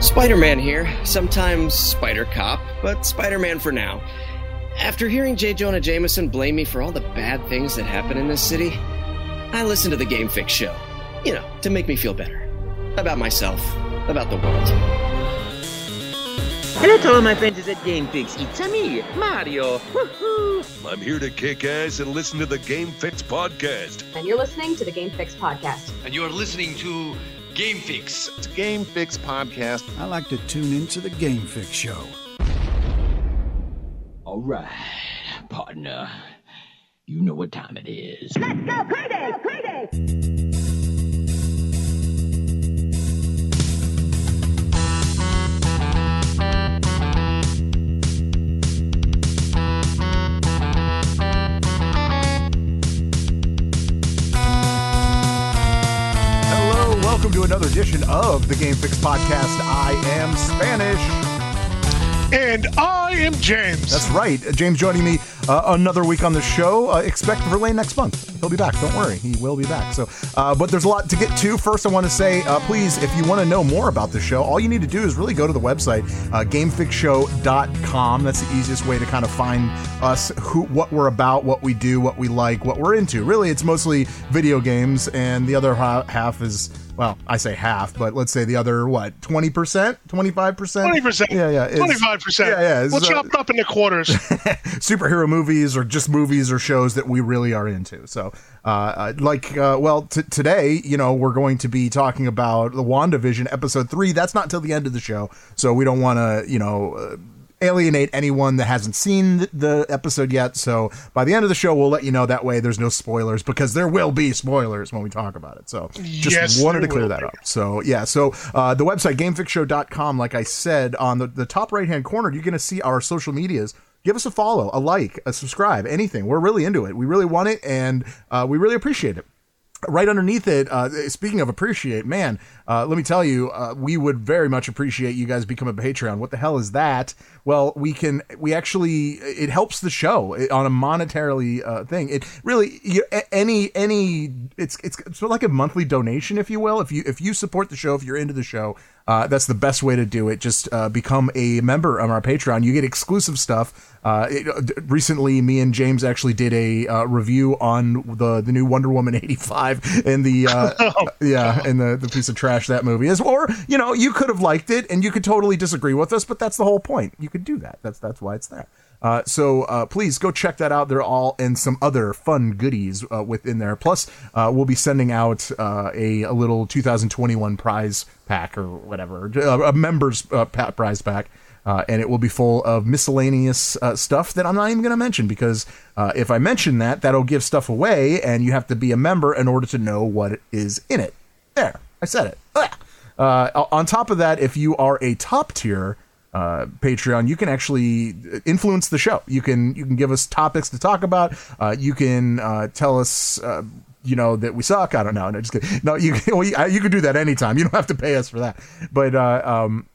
Spider Man here, sometimes Spider Cop, but Spider Man for now. After hearing J. Jonah Jameson blame me for all the bad things that happen in this city, I listened to the Game Fix show. You know, to make me feel better. About myself, about the world. Hello to all my friends at Game Fix. It's me, Mario. Woohoo! I'm here to kick ass and listen to the Game Fix podcast. And you're listening to the Game Fix podcast. And you're listening to Game Fix. It's Game Fix podcast. I like to tune into the Game Fix show. All right, partner. You know what time it is. Let's go crazy! Crazy! To another edition of the Game Fix podcast. I am Spanish. And I am James. That's right. James joining me uh, another week on the show. Uh, expect Verlaine next month. He'll be back. Don't worry. He will be back. So, uh, but there's a lot to get to. First, I want to say, uh, please, if you want to know more about the show, all you need to do is really go to the website, uh, gamefixshow.com. That's the easiest way to kind of find us, who, what we're about, what we do, what we like, what we're into. Really, it's mostly video games, and the other half is well, I say half, but let's say the other what, twenty percent, twenty five percent, twenty percent, yeah, yeah, twenty five percent, yeah, yeah. We'll chop it up into quarters. superhero movies or just movies or shows that we really are into. So, uh, like, uh, well, t- today, you know, we're going to be talking about the WandaVision episode three. That's not till the end of the show, so we don't want to, you know. Alienate anyone that hasn't seen the episode yet. So by the end of the show, we'll let you know. That way, there's no spoilers because there will be spoilers when we talk about it. So just yes, wanted to clear that be. up. So yeah, so uh, the website gamefixshow.com, like I said, on the, the top right hand corner, you're going to see our social medias. Give us a follow, a like, a subscribe, anything. We're really into it. We really want it, and uh, we really appreciate it right underneath it uh, speaking of appreciate man uh, let me tell you uh, we would very much appreciate you guys become a patreon what the hell is that well we can we actually it helps the show on a monetarily uh, thing it really you, any any it's it's sort of like a monthly donation if you will if you if you support the show if you're into the show uh, that's the best way to do it. Just uh, become a member of our Patreon. You get exclusive stuff. Uh, it, recently, me and James actually did a uh, review on the the new Wonder Woman eighty five and the oh, yeah and the the piece of trash that movie is. Or you know you could have liked it and you could totally disagree with us, but that's the whole point. You could do that. That's that's why it's there. Uh, so uh, please go check that out. They're all and some other fun goodies uh, within there. Plus, uh, we'll be sending out uh, a, a, little 2021 prize pack or whatever, a members uh, prize pack. and it will be full of miscellaneous stuff that I'm not even going to mention because if I mention that, that'll give stuff away, and you have to be a member in order to know what is in it. There, I said it. on top of that, if you are a top tier uh, Patreon, you can actually influence the show. You can you can give us topics to talk about. Uh, you can uh, tell us. Uh, you know that we suck. I don't know. No, just kidding. No, you can, well, you can do that anytime. You don't have to pay us for that. But uh, um,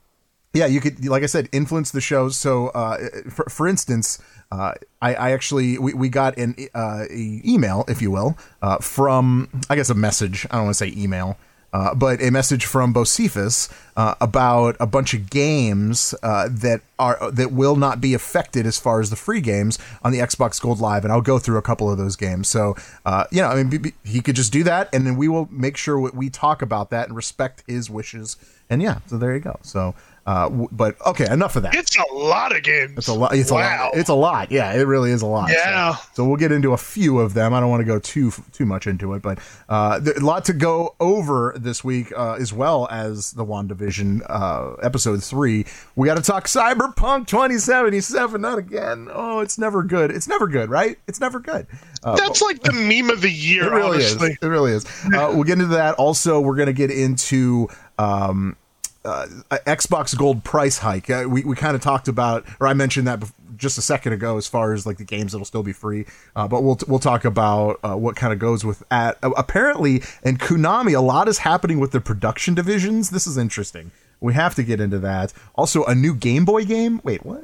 yeah, you could, like I said, influence the show. So, uh, for, for instance, uh, I, I, actually we, we got an uh, email, if you will, uh, from I guess a message. I don't want to say email uh, but a message from Bocephus uh, about a bunch of games uh, that are that will not be affected as far as the free games on the Xbox Gold Live, and I'll go through a couple of those games. So, uh, you know, I mean, he could just do that, and then we will make sure we talk about that and respect his wishes. And yeah, so there you go. So uh, w- but okay, enough of that. It's a lot of games. It's a lot. It's wow. a lot. It's a lot. Yeah, it really is a lot. Yeah. So, so we'll get into a few of them. I don't want to go too too much into it, but uh, a lot to go over this week, uh, as well as the Wandavision uh, episode three. We got to talk Cyberpunk 2077. Not again. Oh, it's never good. It's never good, right? It's never good. Uh, That's like the meme of the year. It really honestly. is. It really is. Uh, we'll get into that. Also, we're going to get into. Um, uh, Xbox Gold price hike. Uh, we we kind of talked about, or I mentioned that just a second ago, as far as like the games that'll still be free. Uh, but we'll we'll talk about uh, what kind of goes with at apparently in Konami. A lot is happening with the production divisions. This is interesting. We have to get into that. Also, a new Game Boy game. Wait, what?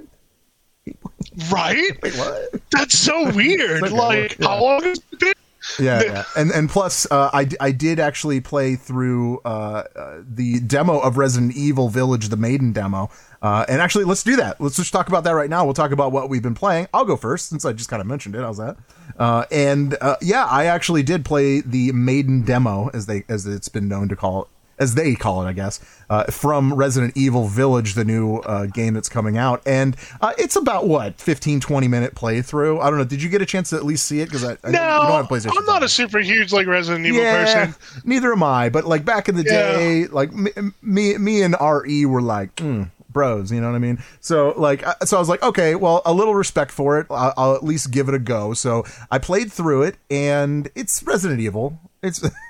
Right? Wait, what? That's so weird. like, yeah. how long has it been? Yeah, yeah. And and plus, uh, I I did actually play through uh, uh, the demo of Resident Evil Village, the Maiden demo. Uh, and actually, let's do that. Let's just talk about that right now. We'll talk about what we've been playing. I'll go first since I just kind of mentioned it. How's that? Uh, and uh, yeah, I actually did play the Maiden demo, as they as it's been known to call it, as they call it, I guess, uh, from Resident Evil Village, the new uh, game that's coming out. And uh, it's about what 15, 20 minute playthrough. I don't know. Did you get a chance to at least see it? Because I, I No, don't have PlayStation. I'm not a super huge like Resident Evil person. Neither am I. But like back in the Yeah. day, like me, me, me and Re were like. Mm, Bros, you know what I mean? So, like, so I was like, okay, well, a little respect for it. I'll, I'll at least give it a go. So, I played through it, and it's Resident Evil. It's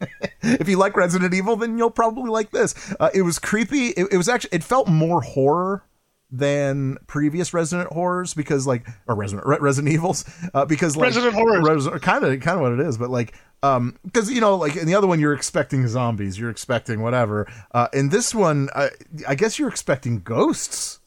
if you like Resident Evil, then you'll probably like this. Uh, it was creepy. It, it was actually it felt more horror than previous Resident horrors because like or Resident Re- Resident Evils uh, because like Resident horrors. kind of kind of what it is, but like um because you know like in the other one you're expecting zombies, you're expecting whatever. Uh, in this one, uh, I guess you're expecting ghosts.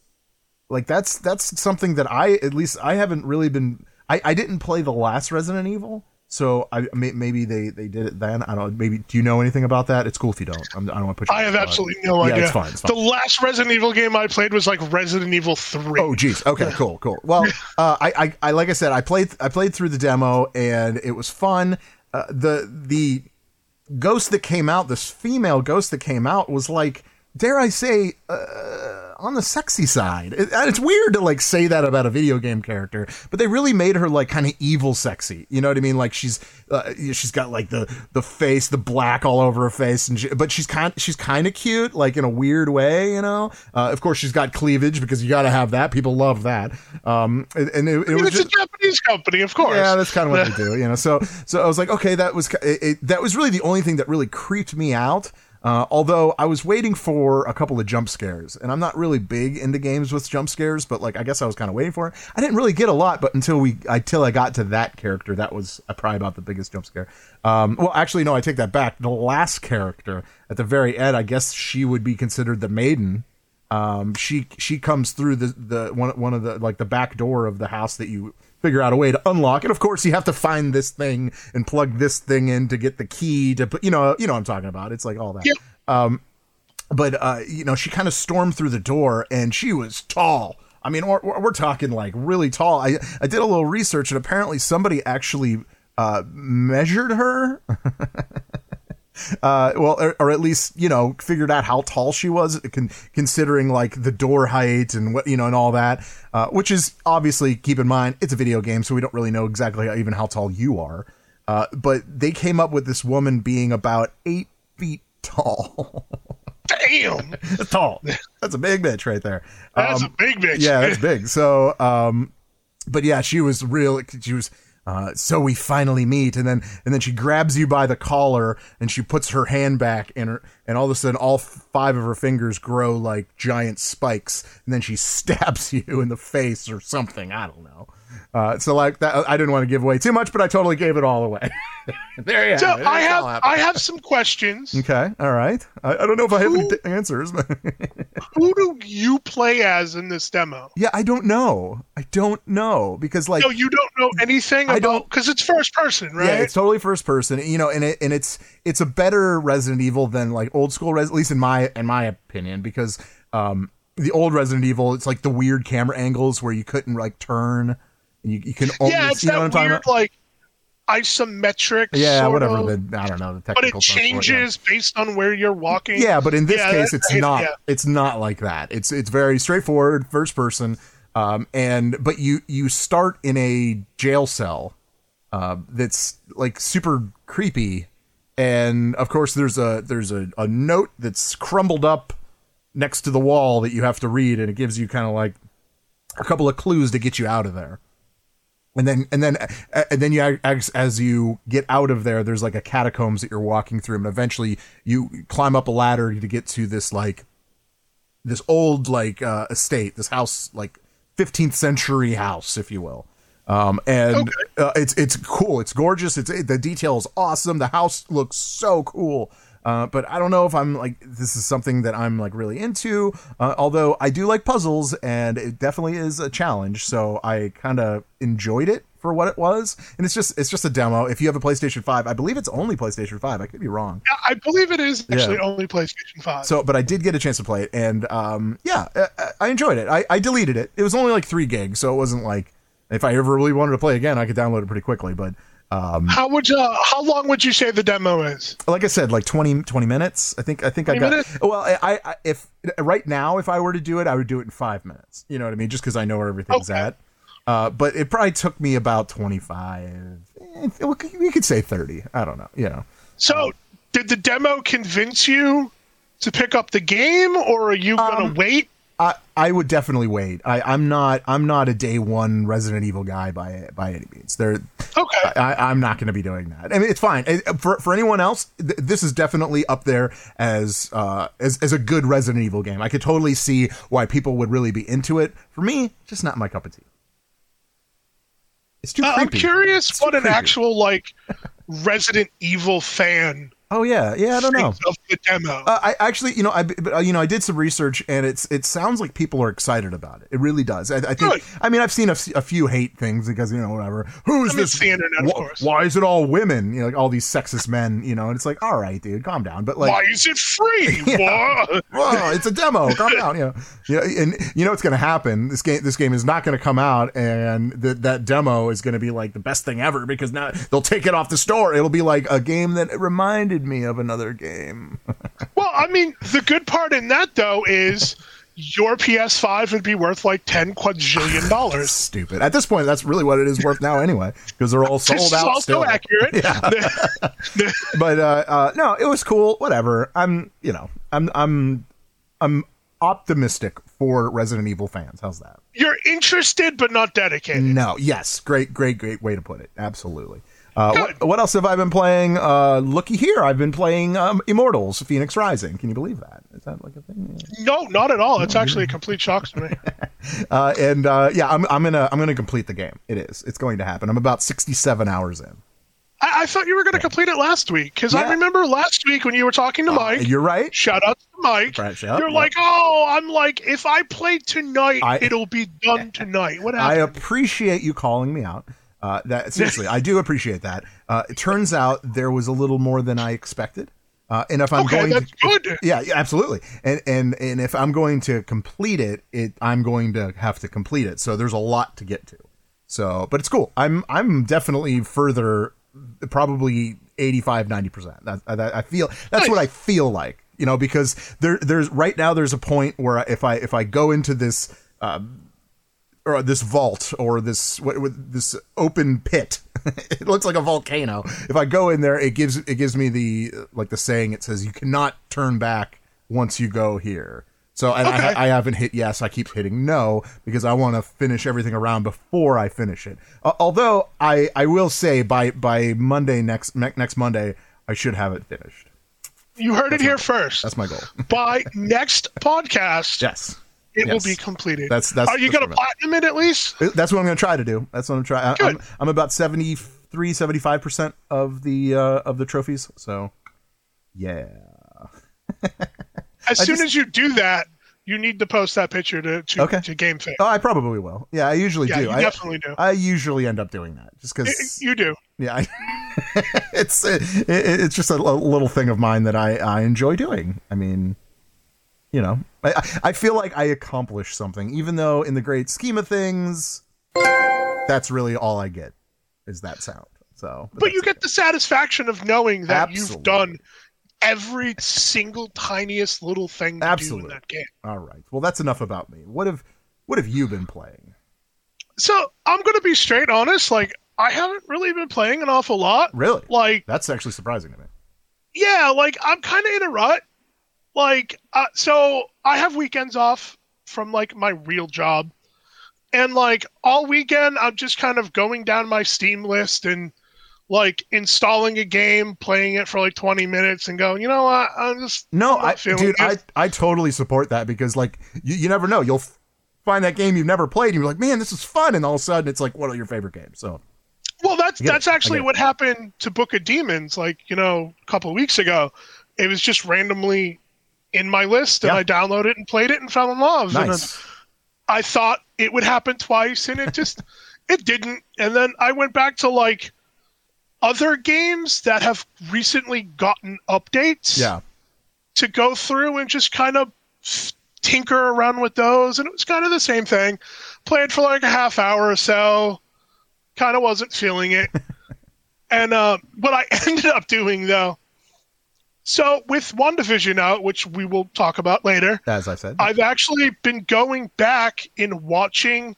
Like that's that's something that I at least I haven't really been. I I didn't play the last Resident Evil. So I may, maybe they, they did it then. I don't. Maybe do you know anything about that? It's cool if you don't. I'm, I don't want to put. You I have absolutely no Yeah, idea. it's fine. It's fine. The last Resident Evil game I played was like Resident Evil Three. Oh, geez. Okay, cool, cool. Well, uh, I, I, I, like I said, I played, I played through the demo, and it was fun. Uh, the the ghost that came out, this female ghost that came out, was like, dare I say, uh, on the sexy side. It, it's weird to like say that about a video game character, but they really made her like kind of evil sexy. You know what I mean? Like she's uh, she's got like the the face, the black all over her face, and she, but she's kind she's kind of cute, like in a weird way. You know. Uh, of course, she's got cleavage because you got to have that. People love that. Um, and, and it, it I mean, was it's just, a Japanese company, of course. yeah, that's kind of what they do, you know. So, so I was like, okay, that was it, that was really the only thing that really creeped me out. Uh, although I was waiting for a couple of jump scares, and I'm not really big into games with jump scares, but like I guess I was kind of waiting for it. I didn't really get a lot, but until we until I got to that character, that was uh, probably about the biggest jump scare. Um, well, actually, no, I take that back. The last character at the very end, I guess she would be considered the maiden um she she comes through the the one one of the like the back door of the house that you figure out a way to unlock. And of course you have to find this thing and plug this thing in to get the key to put you know you know what i'm talking about. It's like all that. Yeah. um but uh you know she kind of stormed through the door and she was tall. I mean we're, we're talking like really tall. I i did a little research and apparently somebody actually uh measured her uh, well, or, or at least you know figured out how tall she was, con- considering like the door height and what you know and all that. Uh, which is obviously keep in mind it's a video game, so we don't really know exactly how, even how tall you are. Uh, but they came up with this woman being about eight feet tall. Damn, That's tall. That's a big bitch right there. that's Um, a big bitch. yeah, that's big. So, um, but yeah, she was real. She was. Uh, so we finally meet, and then and then she grabs you by the collar, and she puts her hand back, and her, and all of a sudden, all five of her fingers grow like giant spikes, and then she stabs you in the face or something. I don't know. Uh, so like that, I didn't want to give away too much, but I totally gave it all away. there you So have it. I have. I have some questions. Okay, all right. I, I don't know if I have any Who- d- answers, but Who do you play as in this demo? yeah, I don't know. I don't know because like no, you don't know anything I about don't- because it's first person, right? Yeah, it's totally first person. You know, and it and it's it's a better Resident Evil than like old school Res, at least in my in my opinion, because um the old Resident Evil, it's like the weird camera angles where you couldn't like turn and you, you can only yeah, it's you know what that weird about? like isometric. Yeah, whatever of, the I don't know the technical. but it term for yeah. changes based on where you're walking. Yeah, but in this Yeah, case, it's not. yeah. It's not like that. It's it's very straightforward, first person. Um, and but you you start in a jail cell, uh, that's like super creepy, and of course there's a there's a, a note that's crumbled up next to the wall that you have to read, and it gives you kind of like a couple of clues to get you out of there and then and then uh, and then you as, as you get out of there there's like a catacombs that you're walking through and eventually you climb up a ladder to get to this like this old like uh estate this house like 15th century house if you will. Um and uh, it's it's cool. It's gorgeous. It's the detail is awesome. The house looks so cool uh, but I don't know if I'm like this is something that I'm like really into. Uh, although I do like puzzles, and it definitely is a challenge. So I kind of enjoyed it for what it was, and it's just it's just a demo. If you have a PlayStation Five, I believe it's only PlayStation Five. I could be wrong. I believe it is actually Yeah. only PlayStation 5. So, but I did get a chance to play it, and um, yeah, I, I enjoyed it. I, I deleted it. It was only like three gigs, so it wasn't like if I ever really wanted to play again, I could download it pretty quickly. But um, how would you, how long would you say the demo is? like I said, like 20, 20 minutes. I think I think I got. minutes? Well, I, I if right now if I were to do it, I would do it in five minutes. You know what I mean? Just because I know where everything's Okay. at. Uh, but it probably took me about twenty five. We could say thirty. I don't know. You know. So, did the demo convince you to pick up the game, or are you gonna Um, wait? I, I would definitely wait. I, I'm not I'm not a day one Resident Evil guy by by any means. There, Okay. I, I'm not going to be doing that. I mean, it's fine for for anyone else. Th- this is definitely up there as uh as as a good Resident Evil game. I could totally see why people would really be into it. For me, just not my cup of tea. It's too Uh, I'm curious It's what an creepy. actual like Resident Evil fan Oh yeah, yeah. I don't know. the demo. Uh, I actually, you know, I but, uh, you know I did some research and it's it sounds like people are excited about it. It really does. I, I think. Good. I mean, I've seen a, few hate things because you know whatever. Who's I mean, this? the internet, of wh- course. Why is it all women? You know, like all these sexist men. You know, and it's like, all right, dude, calm down. But like, Why is it free? Yeah. Whoa, it's a demo. Calm down. You know, you know, and you know what's going to happen. This game, this game is not going to come out, and that that demo is going to be like the best thing ever because now they'll take it off the store. It'll be like a game that reminded me of another game. Well, I mean, the good part in that though is your PS5 would be worth like ten quadrillion dollars. Stupid. At this point, that's really what it is worth now, anyway, because they're all sold This out. also still. accurate. But uh, uh, no, it was cool. Whatever. I'm, you know, I'm, I'm, I'm optimistic for Resident Evil fans. How's that? You're interested but not dedicated. No. Yes. Great. Great. Great way to put it. Absolutely. Uh, what, what else have I been playing? Uh, looky here, I've been playing um, Immortals: Fenyx Rising. Can you believe that? Is that like a thing? Yeah. No, not at all. It's actually a complete shock to me. Uh, and uh, yeah, I'm, I'm gonna I'm gonna complete the game. It is. It's going to happen. I'm about 67 hours in. I, I thought you were going to complete it last week because Yeah. I remember last week when you were talking to Mike. You're right. Shout out to Mike. Right, You're like, oh, I'm like, if I play tonight, I- it'll be done tonight. What happened? I appreciate you calling me out. Uh, that seriously, I do appreciate that. Uh, it turns out there was a little more than I expected. Uh, and if I'm Okay, going that's to, good. yeah, yeah, absolutely. And and and if I'm going to complete it, it I'm going to have to complete it. So there's a lot to get to. So, but it's cool. I'm I'm definitely further, probably 85, 90 percent. That, that I feel that's what I feel like. You know, because there there's right now there's a point where if I if I go into this. Uh, or this vault or this what, this open pit. It looks like a volcano. If i go in there it gives it gives me the like the saying it says you cannot turn back once you go here. So and Okay. I, I haven't hit yes i keep hitting no because i want to finish everything around before i finish it. Uh, although i i will say by by monday next ne- next monday i should have it finished. You heard it here first. that's my goal. By next podcast, yes it will be completed. That's- that's- Are you going to platinum it at least? That's what I'm going to try to do. That's what I'm trying. I'm, I'm about 73, 75 percent of the uh, of the trophies. So, yeah. As I soon just- as you do that, you need to post that picture to to, Okay. to GameFix. Oh, I probably will. Yeah, I usually Yeah, do. I, definitely do. I usually end up doing that just because. you do. Yeah, I, it's it, it's just a, a little thing of mine that I I enjoy doing. I mean, you know, I I- feel like I accomplished something, even though in the great scheme of things, that's really all I get is that sound. So, But you get the satisfaction of knowing that Absolutely. you've done every single tiniest little thing to Absolutely. do in that game. All right. Well, that's enough about me. What have what have you been playing? So I'm gonna be straight honest. Like I haven't really been playing an awful lot. Really? Like That's actually surprising to me. yeah, like I'm kind of in a rut. Like uh, so, I have weekends off from like my real job, and like all weekend I'm just kind of going down my Steam list and like installing a game, playing it for like 20 minutes, and going, you know what? I'm just No, I'm I dude, it. I I totally support that because like you, you never know. You'll find that game you've never played and you're like, "Man, this is fun." And all of a sudden it's like one of your favorite games. So, Well, that's that's it. Actually what happened to Book of Demons. Like you know, a couple of weeks ago, it was just randomly in my list, and Yeah. I downloaded it and played it and fell in love. And nice. I thought it would happen twice, and it just it didn't. And then I went back to like other games that have recently gotten updates Yeah. to go through and just kind of tinker around with those. And it was kind of the same thing. Played for like a half hour or so. Kind of wasn't feeling it. and uh, what I ended up doing though, so with WandaVision out, which we will talk about later, As I said. I've actually been going back and watching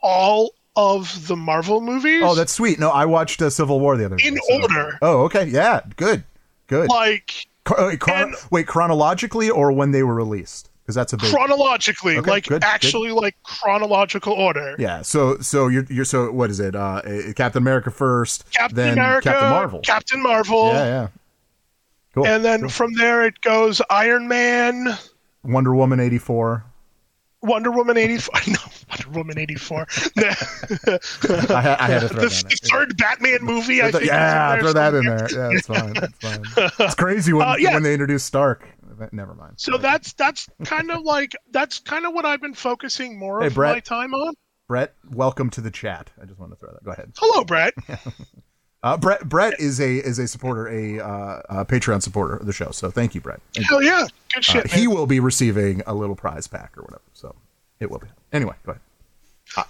all of the Marvel movies. oh, that's sweet. No, I watched uh, Civil War the other day. in so- order. Oh, okay. Yeah. Good. Good. Like uh, chron- and- wait, chronologically or when they were released? Because that's a big. chronologically, Okay, like good, good. actually like chronological order. yeah. So, so you're you're so what is it? Uh, uh, Captain America first, Captain then America, Captain Marvel. Captain Marvel, yeah, yeah. Cool. and then Cool. from there it goes Iron Man, Wonder Woman eighty four. Wonder Woman eighty four. No, Wonder Woman eighty four. the, I, I had to throw the, that in. the third Batman movie. I think yeah, throw that in there. Yeah, it's fine. It's fine. It's crazy when Uh, yeah. when they introduce Stark. Never mind. So that's that's kind of like that's kind of what I've been focusing more Hey, of Brett. my time on. Brett, welcome to the chat. I just wanted to throw that. Go ahead. Hello, Brett. Uh, Brett Brett is a is a supporter, a, uh, a Patreon supporter of the show. So thank you, Brett. And, Hell yeah, good uh, shit. he will be receiving a little prize pack or whatever. So it will be. Anyway, go ahead.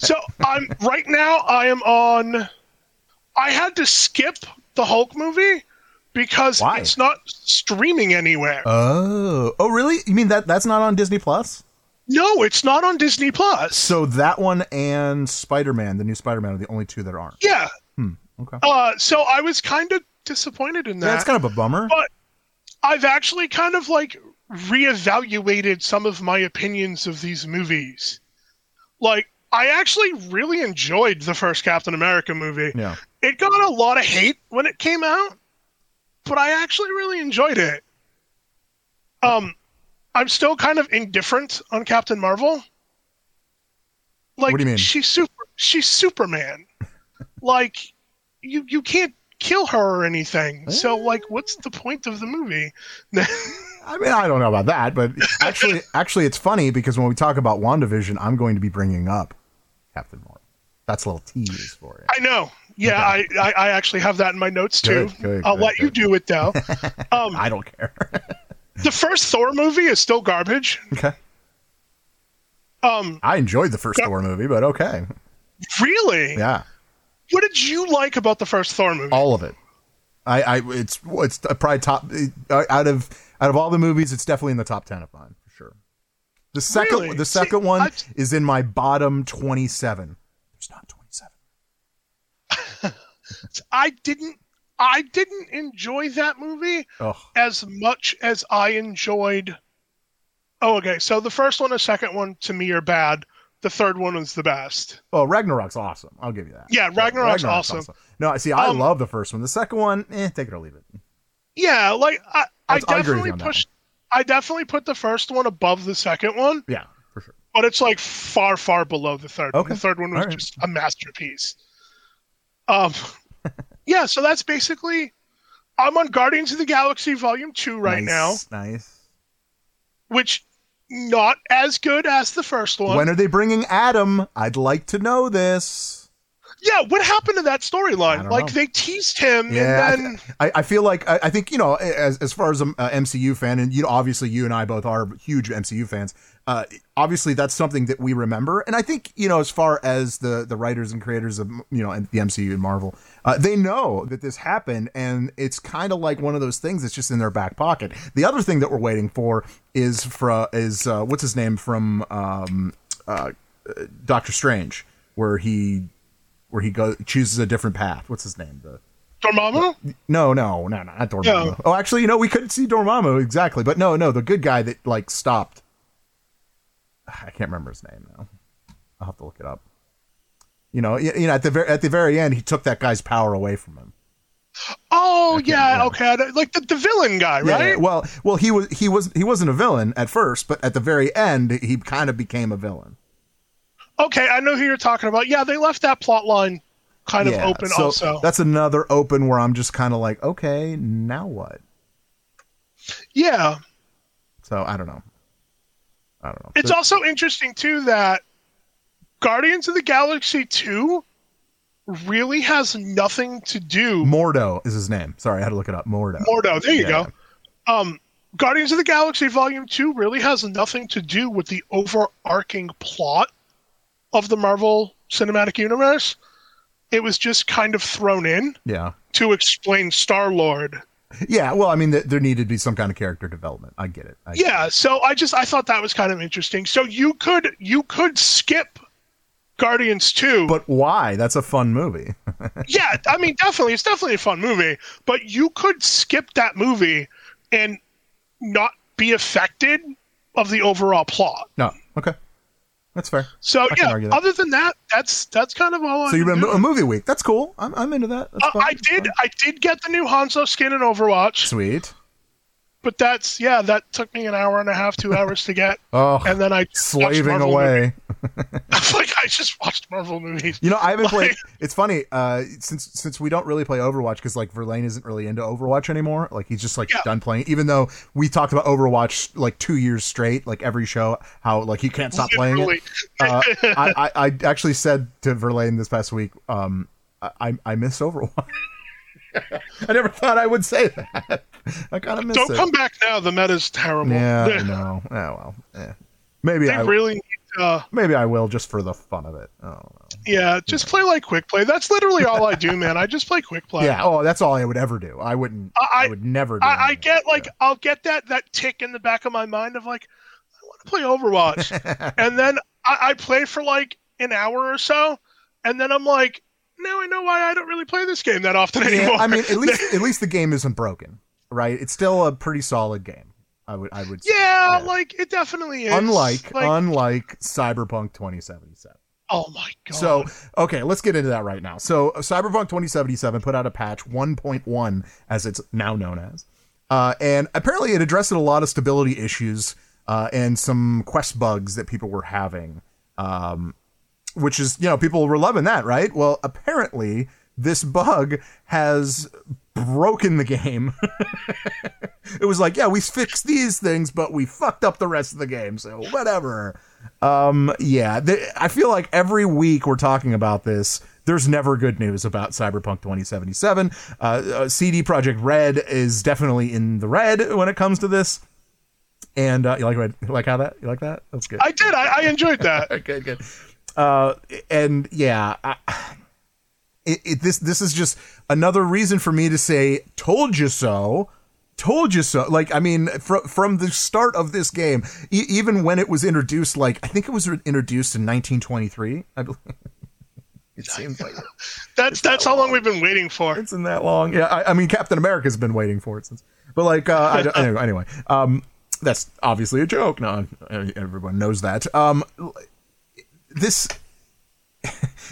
So I'm right now. I am on. I had to skip the Hulk movie because Why? it's not streaming anywhere. Oh, oh, really? You mean that that's not on Disney Plus? no, it's not on Disney Plus. So that one and Spider Man, the new Spider Man, are the only two that aren't. yeah. Okay. Uh, so I was kind of disappointed in that. That's kind of a bummer. but I've actually kind of like reevaluated some of my opinions of these movies. Like, I actually really enjoyed the first Captain America movie. Yeah. It got a lot of hate when it came out, but I actually really enjoyed it. Um, I'm still kind of indifferent on Captain Marvel. Like, What do you mean? She's super. She's Superman. like, you you can't kill her or anything. So, like, what's the point of the movie? I mean, I don't know about that, but actually, actually, it's funny because when we talk about WandaVision, I'm going to be bringing up Captain Marvel. That's a little tease for you. I know. Yeah, I, I I actually have that in my notes too. Good, good, I'll good, let you do it though. Um, I don't care. the first Thor movie is still garbage. okay. Um, I enjoyed the first Thor movie, but okay. really? Yeah, What did you like about the first Thor movie? all of it. I, I, it's, it's probably top uh, out of out of all the movies. It's definitely in the top ten of mine for sure. The second, Really? the See, second one I- is in my bottom twenty-seven. There's not twenty-seven. I didn't I didn't enjoy that movie Oh, as much as I enjoyed. Oh, okay. So the first one the second one to me are bad. The third one was the best. oh, Ragnarok's awesome. I'll give you that. Yeah, Ragnarok's awesome. No, see, I Um, love the first one. The second one, eh, take it or leave it. Yeah, like I, I That's- I agree definitely you on that push. I definitely put the first one above the second one, Yeah, for sure. but it's like far, far below the third. one. Okay. The third one was right. just a masterpiece. Um, yeah. So that's basically. I'm on Guardians of the Galaxy Volume Two right now, Nice, Nice. which not as good as the first one. When are they bringing Adam? I'd like to know this. yeah, what happened to that storyline? Like know. they teased him, Yeah, and then I, I feel like I, I think you know as as far as a, a MCU fan, and you know obviously you and I both are huge MCU fans. Uh, obviously that's something that we remember, and I think you know as far as the the writers and creators of you know the MCU and Marvel, uh, they know that this happened, and it's kind of like one of those things that's just in their back pocket. The other thing that we're waiting for is for is uh, what's his name from um, uh, Doctor Strange, where he where he goes chooses a different path. What's his name? The Dormammu. no, no, no, no, not Dormammu. No. Oh, actually, you know, we couldn't see Dormammu exactly, but no, no, the good guy that like stopped. I can't remember his name now. I'll have to look it up. You know, y- you know, at the very at the very end, he took that guy's power away from him. Oh yeah, yeah. okay, like the, the villain guy, right? yeah. Well, well, he was he was he wasn't a villain at first, but at the very end, he kind of became a villain. Okay, I know who you're talking about. Yeah, they left that plot line kind of open so also. That's another open where I'm just kind of like, okay, now what? Yeah. So I don't know. I don't know. It's also interesting too that Guardians of the Galaxy 2 really has nothing to do. Mordo is his name. Sorry, I had to look it up. Mordo. Mordo, there you Yeah. go. Um, Guardians of the Galaxy Volume 2 really has nothing to do with the overarching plot of the Marvel Cinematic Universe. It was just kind of thrown in Yeah. to explain Star Lord. Yeah. Well, I mean, th- there needed to be some kind of character development. I get it. I get Yeah, so I just I thought that was kind of interesting. So you could you could skip Guardians 2. But why? That's a fun movie. yeah, I mean, definitely, it's definitely a fun movie. But you could skip that movie and not be affected of the overall plot. no. Okay. That's fair. So I yeah, other than that, that's that's kind of all. So you've I'm been a movie week. That's cool. I'm, I'm into that. That's Uh. I did I did get the new Hanzo skin in Overwatch, Sweet. But that's yeah, that took me an hour and a half, two hours to get, Oh, and then I slaving away. like I just watched Marvel movies. You know, I haven't Like- played. It's funny uh, since since we don't really play Overwatch because like Verlaine isn't really into Overwatch anymore. Like he's just like Yeah. done playing. Even though we talked about Overwatch like two years straight, like every show, how like he can't stop playing it. Uh, I, I I actually said to Verlaine this past week, um, I, I miss Overwatch. I never thought I would say that. I kind of miss Don't it. come back now. The meta's terrible. Yeah, know. Oh well. Eh. Maybe they I really need. Uh, maybe I will just for the fun of it. Don't yeah, just play like quick play. That's literally all I do, man. I just play quick play. Yeah. Oh, that's all I would ever do. I wouldn't. I, I- would never. Do I, I get like I'll get that that tick in the back of my mind of like I want to play Overwatch, and then I, I play for like an hour or so, and then I'm like, now I know why I don't really play this game that often Yeah, anymore. I mean, at least at least the game isn't broken, right? It's still a pretty solid game. I would. I would. Say. yeah, like it definitely is. Unlike like, unlike Cyberpunk 2077. oh my god. So, okay, let's get into that right now. So, Cyberpunk 2077 put out a patch 1.1, as it's now known as. Uh, and apparently, it addressed a lot of stability issues uh, and some quest bugs that people were having. Um, which is, you know, people were loving that, right? Well, apparently, this bug has broken the game. it was like, yeah, we fixed these things, but we fucked up the rest of the game, so whatever. Um, yeah, th- I feel like every week we're talking about this. There's never good news about Cyberpunk 2077. Uh, uh, CD Projekt Red is definitely in the red when it comes to this. And uh, you like red- you like how that you like that? That's good. I did. I, I enjoyed that. good, good. Uh, and yeah, I, it, it, this this is just another reason for me to say "told you so." Told you so. Like, I mean, from from the start of this game, e- even when it was introduced, like I think it was re- introduced in 1923. I believe. It seems like That's that's how long we've been waiting for. it's in that long. Yeah, I, I mean, Captain America's been waiting for it since. But like, uh, I anyway, anyway, um, that's obviously a joke. No, everyone knows that. Um, this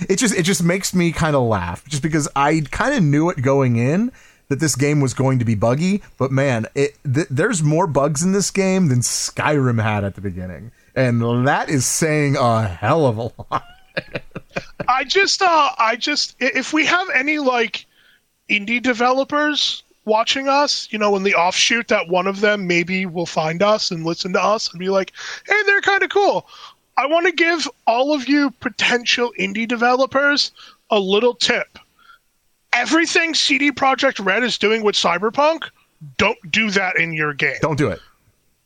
it just it just makes me kind of laugh just because I kind of knew it going in that this game was going to be buggy, but man, it th- there's more bugs in this game than Skyrim had at the beginning, and that is saying a hell of a lot. I just, uh, I just, if we have any like indie developers watching us, you know, in the offshoot that one of them maybe will find us and listen to us and be like, hey, they're kind of cool. I want to give all of you potential indie developers a little tip. Everything CD Projekt Red is doing with Cyberpunk, don't do that in your game. Don't do it.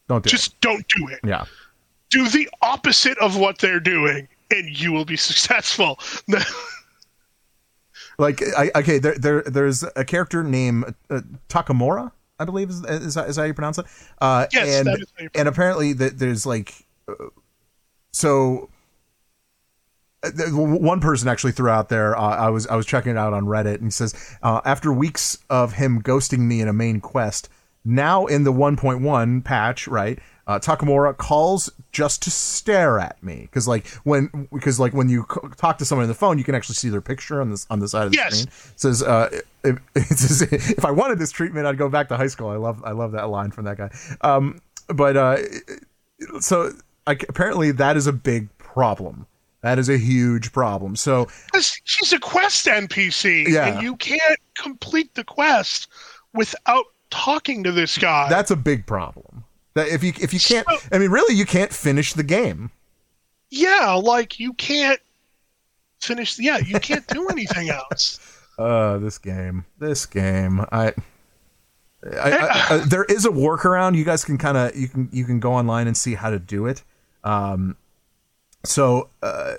Don't do it. Just don't do it. it. Yeah. Do the opposite of what they're doing, and you will be successful. Like, I, okay, there, there, there's a character named uh, Takamura, I believe is, is, is how you pronounce it. Uh, Yes, and that is how you and apparently there's like, uh, so uh, one person actually threw out there. Uh, I was I was checking it out on Reddit, and he says uh, after weeks of him ghosting me in a main quest, now in the 1.1 patch, right? Uh, Takamura calls just to stare at me because like when because like when you c- talk to someone on the phone, you can actually see their picture on this on the side of the Yes. screen. It says uh, if, it says if I wanted this treatment, I'd go back to high school. I love I love that line from that guy. Um, but uh, so I, apparently that is a big problem. That is a huge problem. So she's a quest NPC, Yeah. and you can't complete the quest without talking to this guy. that's a big problem. That if you if you can't, I mean, really, you can't finish the game. yeah, like you can't. finish. Yeah, you can't do anything else. Uh, this game, this game, I. I, I, I, there is a workaround. You guys can kind of you can you can go online and see how to do it. Um, so, uh,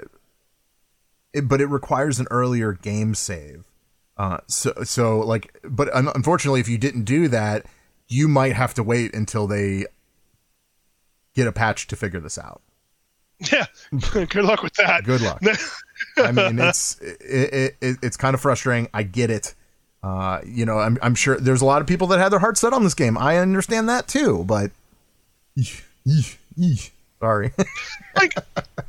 it, but it requires an earlier game save. Uh, so so like, but un- unfortunately, if you didn't do that, you might have to wait until they get a patch to figure this out. Yeah, good luck with that. Good luck. I mean, it's it, it, it's kind of frustrating. I get it. Uh, you know, I'm I'm sure there's a lot of people that had their hearts set on this game. I understand that too, but sorry. like,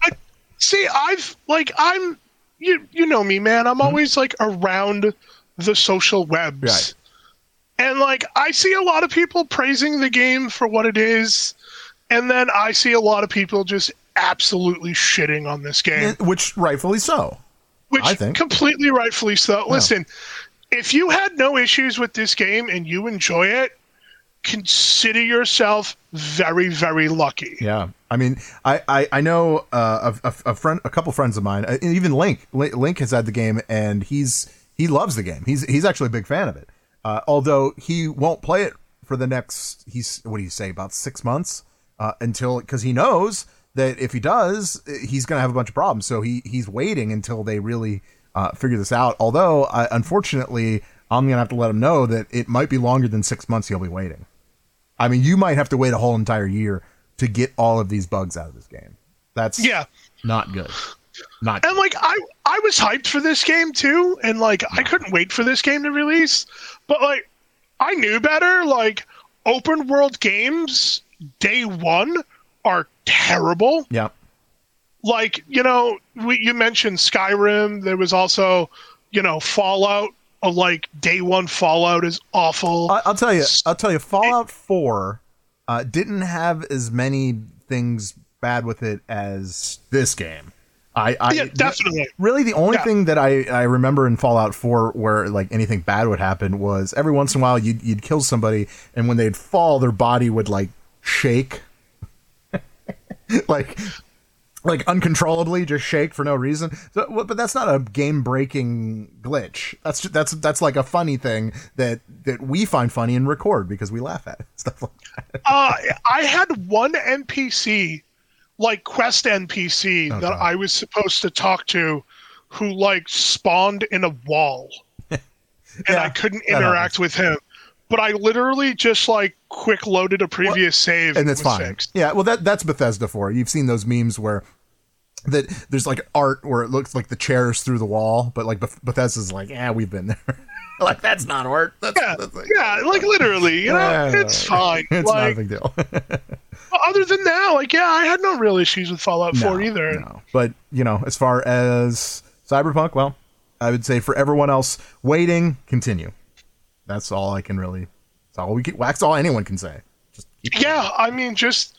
I, see, I've like I'm you you know me, man. I'm mm-hmm. always like around the social webs. Right. And like I see a lot of people praising the game for what it is, and then I see a lot of people just absolutely shitting on this game. which rightfully so. Which I think. completely rightfully so. Listen, if you had no issues with this game and you enjoy it, consider yourself very, very lucky. Yeah, I mean, I I, I know uh, a, a, friend, a couple friends of mine, uh, even Link. Link has had the game, and he's he loves the game. He's he's actually a big fan of it. Uh, although he won't play it for the next he's what do you say about six months uh, until because he knows that if he does, he's going to have a bunch of problems. So he he's waiting until they really uh, figure this out. Although, unfortunately, I'm going to have to let him know that it might be longer than six months. He'll be waiting. I mean, you might have to wait a whole entire year to get all of these bugs out of this game. That's yeah, not good. Not and like I I was hyped for this game too, and like I couldn't wait for this game to release. But like I knew better. Like open world games day one are terrible. Yeah. Like you know, we, you mentioned Skyrim. There was also you know Fallout. Uh, like day one Fallout is awful. I, will tell you. I'll tell you. Fallout Four uh, didn't have as many things bad with it as this game. I, I yeah, definitely. Really, the only Yeah. thing that I, I remember in Fallout 4 where like anything bad would happen was every once in a while you'd, you'd kill somebody, and when they'd fall, their body would like shake, like like uncontrollably just shake for no reason. So, but that's not a game breaking glitch. That's ju- that's that's like a funny thing that that we find funny and record because we laugh at it. Stuff like that. uh, I had one NPC, like quest NPC, that God. I was supposed to talk to, who like spawned in a wall, and Yeah, I couldn't interact with him. But I literally just like quick loaded a previous save, and it's it fine. fixed. Yeah, well, that that's Bethesda for. You've seen those memes where that there's like art where it looks like the chairs through the wall, but like Beth- Bethesda's like, yeah, we've been there. like that's not art. That's, Yeah, that's like, yeah, like literally, you know, Yeah, it's fine. It's not a like, big deal. other than that, like, yeah, I had no real issues with Fallout 4 either. no. But you know, as far as Cyberpunk, well, I would say for everyone else waiting, continue. That's all I can really. That's all we can. That's all anyone can say. Just Yeah, I mean, just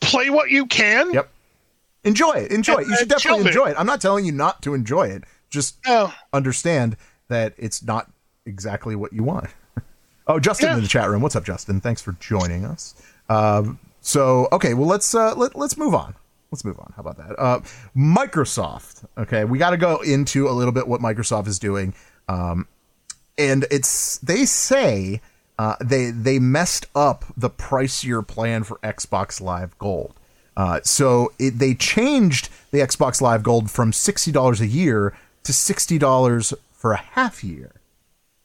play what you can. Yep. Enjoy it. Enjoy it. You should definitely enjoy it. I'm not telling you not to enjoy it. Just understand that it's not exactly what you want. Oh, Justin Yeah. in the chat room. What's up, Justin? Thanks for joining us. Um, so, okay, well let's uh, let, let's move on. Let's move on. How about that? Uh, Microsoft. Okay, we got to go into a little bit what Microsoft is doing. Um, and it's they say uh, they they messed up the pricier plan for Xbox Live Gold. Uh, so it, they changed the Xbox Live Gold from sixty dollars a year to sixty dollars for a half year.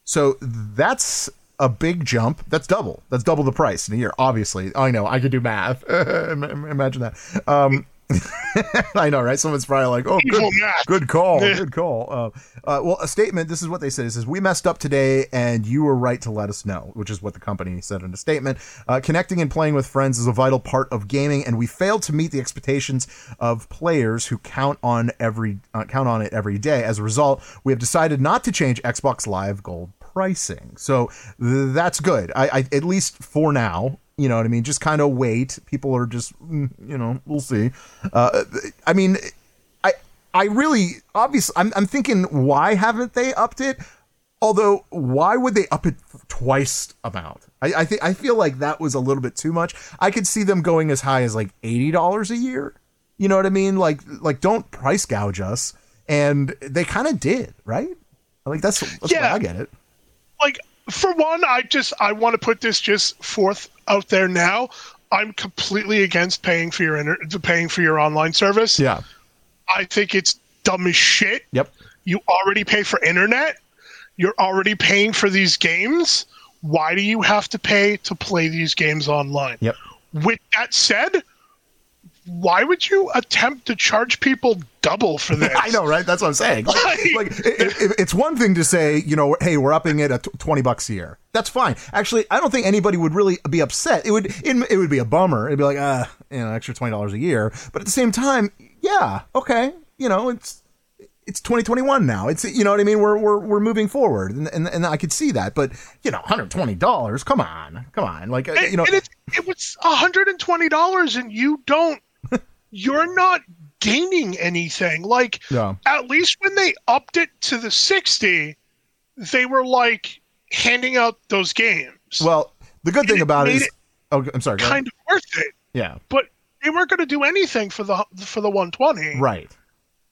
So that's a big jump. That's double. That's double the price in a year. Obviously, I know I could do math. Imagine that. Um, I know, right? Someone's probably like, "Oh, good, good call, good call." Uh, uh, well, a statement. This is what they said. It says, "We messed up today, and you were right to let us know," which is what the company said in a statement. Uh, connecting and playing with friends is a vital part of gaming, and we failed to meet the expectations of players who count on every uh, count on it every day. As a result, we have decided not to change Xbox Live Gold pricing. So th- that's good. I, I at least for now. You know what I mean? Just kind of wait. People are just, mm, you know, we'll see. Uh, I mean, I I really obviously I'm I'm thinking why haven't they upped it? Although why would they up it twice amount? I I think I feel like that was a little bit too much. I could see them going as high as like eighty dollars a year. You know what I mean? Like like don't price gouge us. and they kind of did, right? Like that's that's Yeah. why I get it. like for one, I just I want to put this just forth out there now. I'm completely against paying for your inter- paying for your online service. Yeah. I think it's dumb as shit. Yep. You already pay for internet. You're already paying for these games. Why do you have to pay to play these games online? Yep. With that said, why would you attempt to charge people double for this? I know, right? That's what I'm saying. Like, Like- like, it, it- it's one thing to say, you know, hey, we're upping it at tw- twenty bucks a year. That's fine. Actually, I don't think anybody would really be upset. It would, it, it would be a bummer. It'd be like, uh, you know, extra twenty dollars a year. But at the same time, yeah, okay, you know, it's it's 2021 now. It's you know what I mean. We're we're we're moving forward, and and, and I could see that. But you know, 120 dollars. Come on, come on. Like uh, And- you know, and it, it was $120 and you don't you're not gaining anything like Yeah. at least when they upped it to the 60 they were like handing out those games well, the good and thing about it is, it oh, I'm sorry. kind of worth it yeah. but they weren't going to do anything for the for the 120 Right.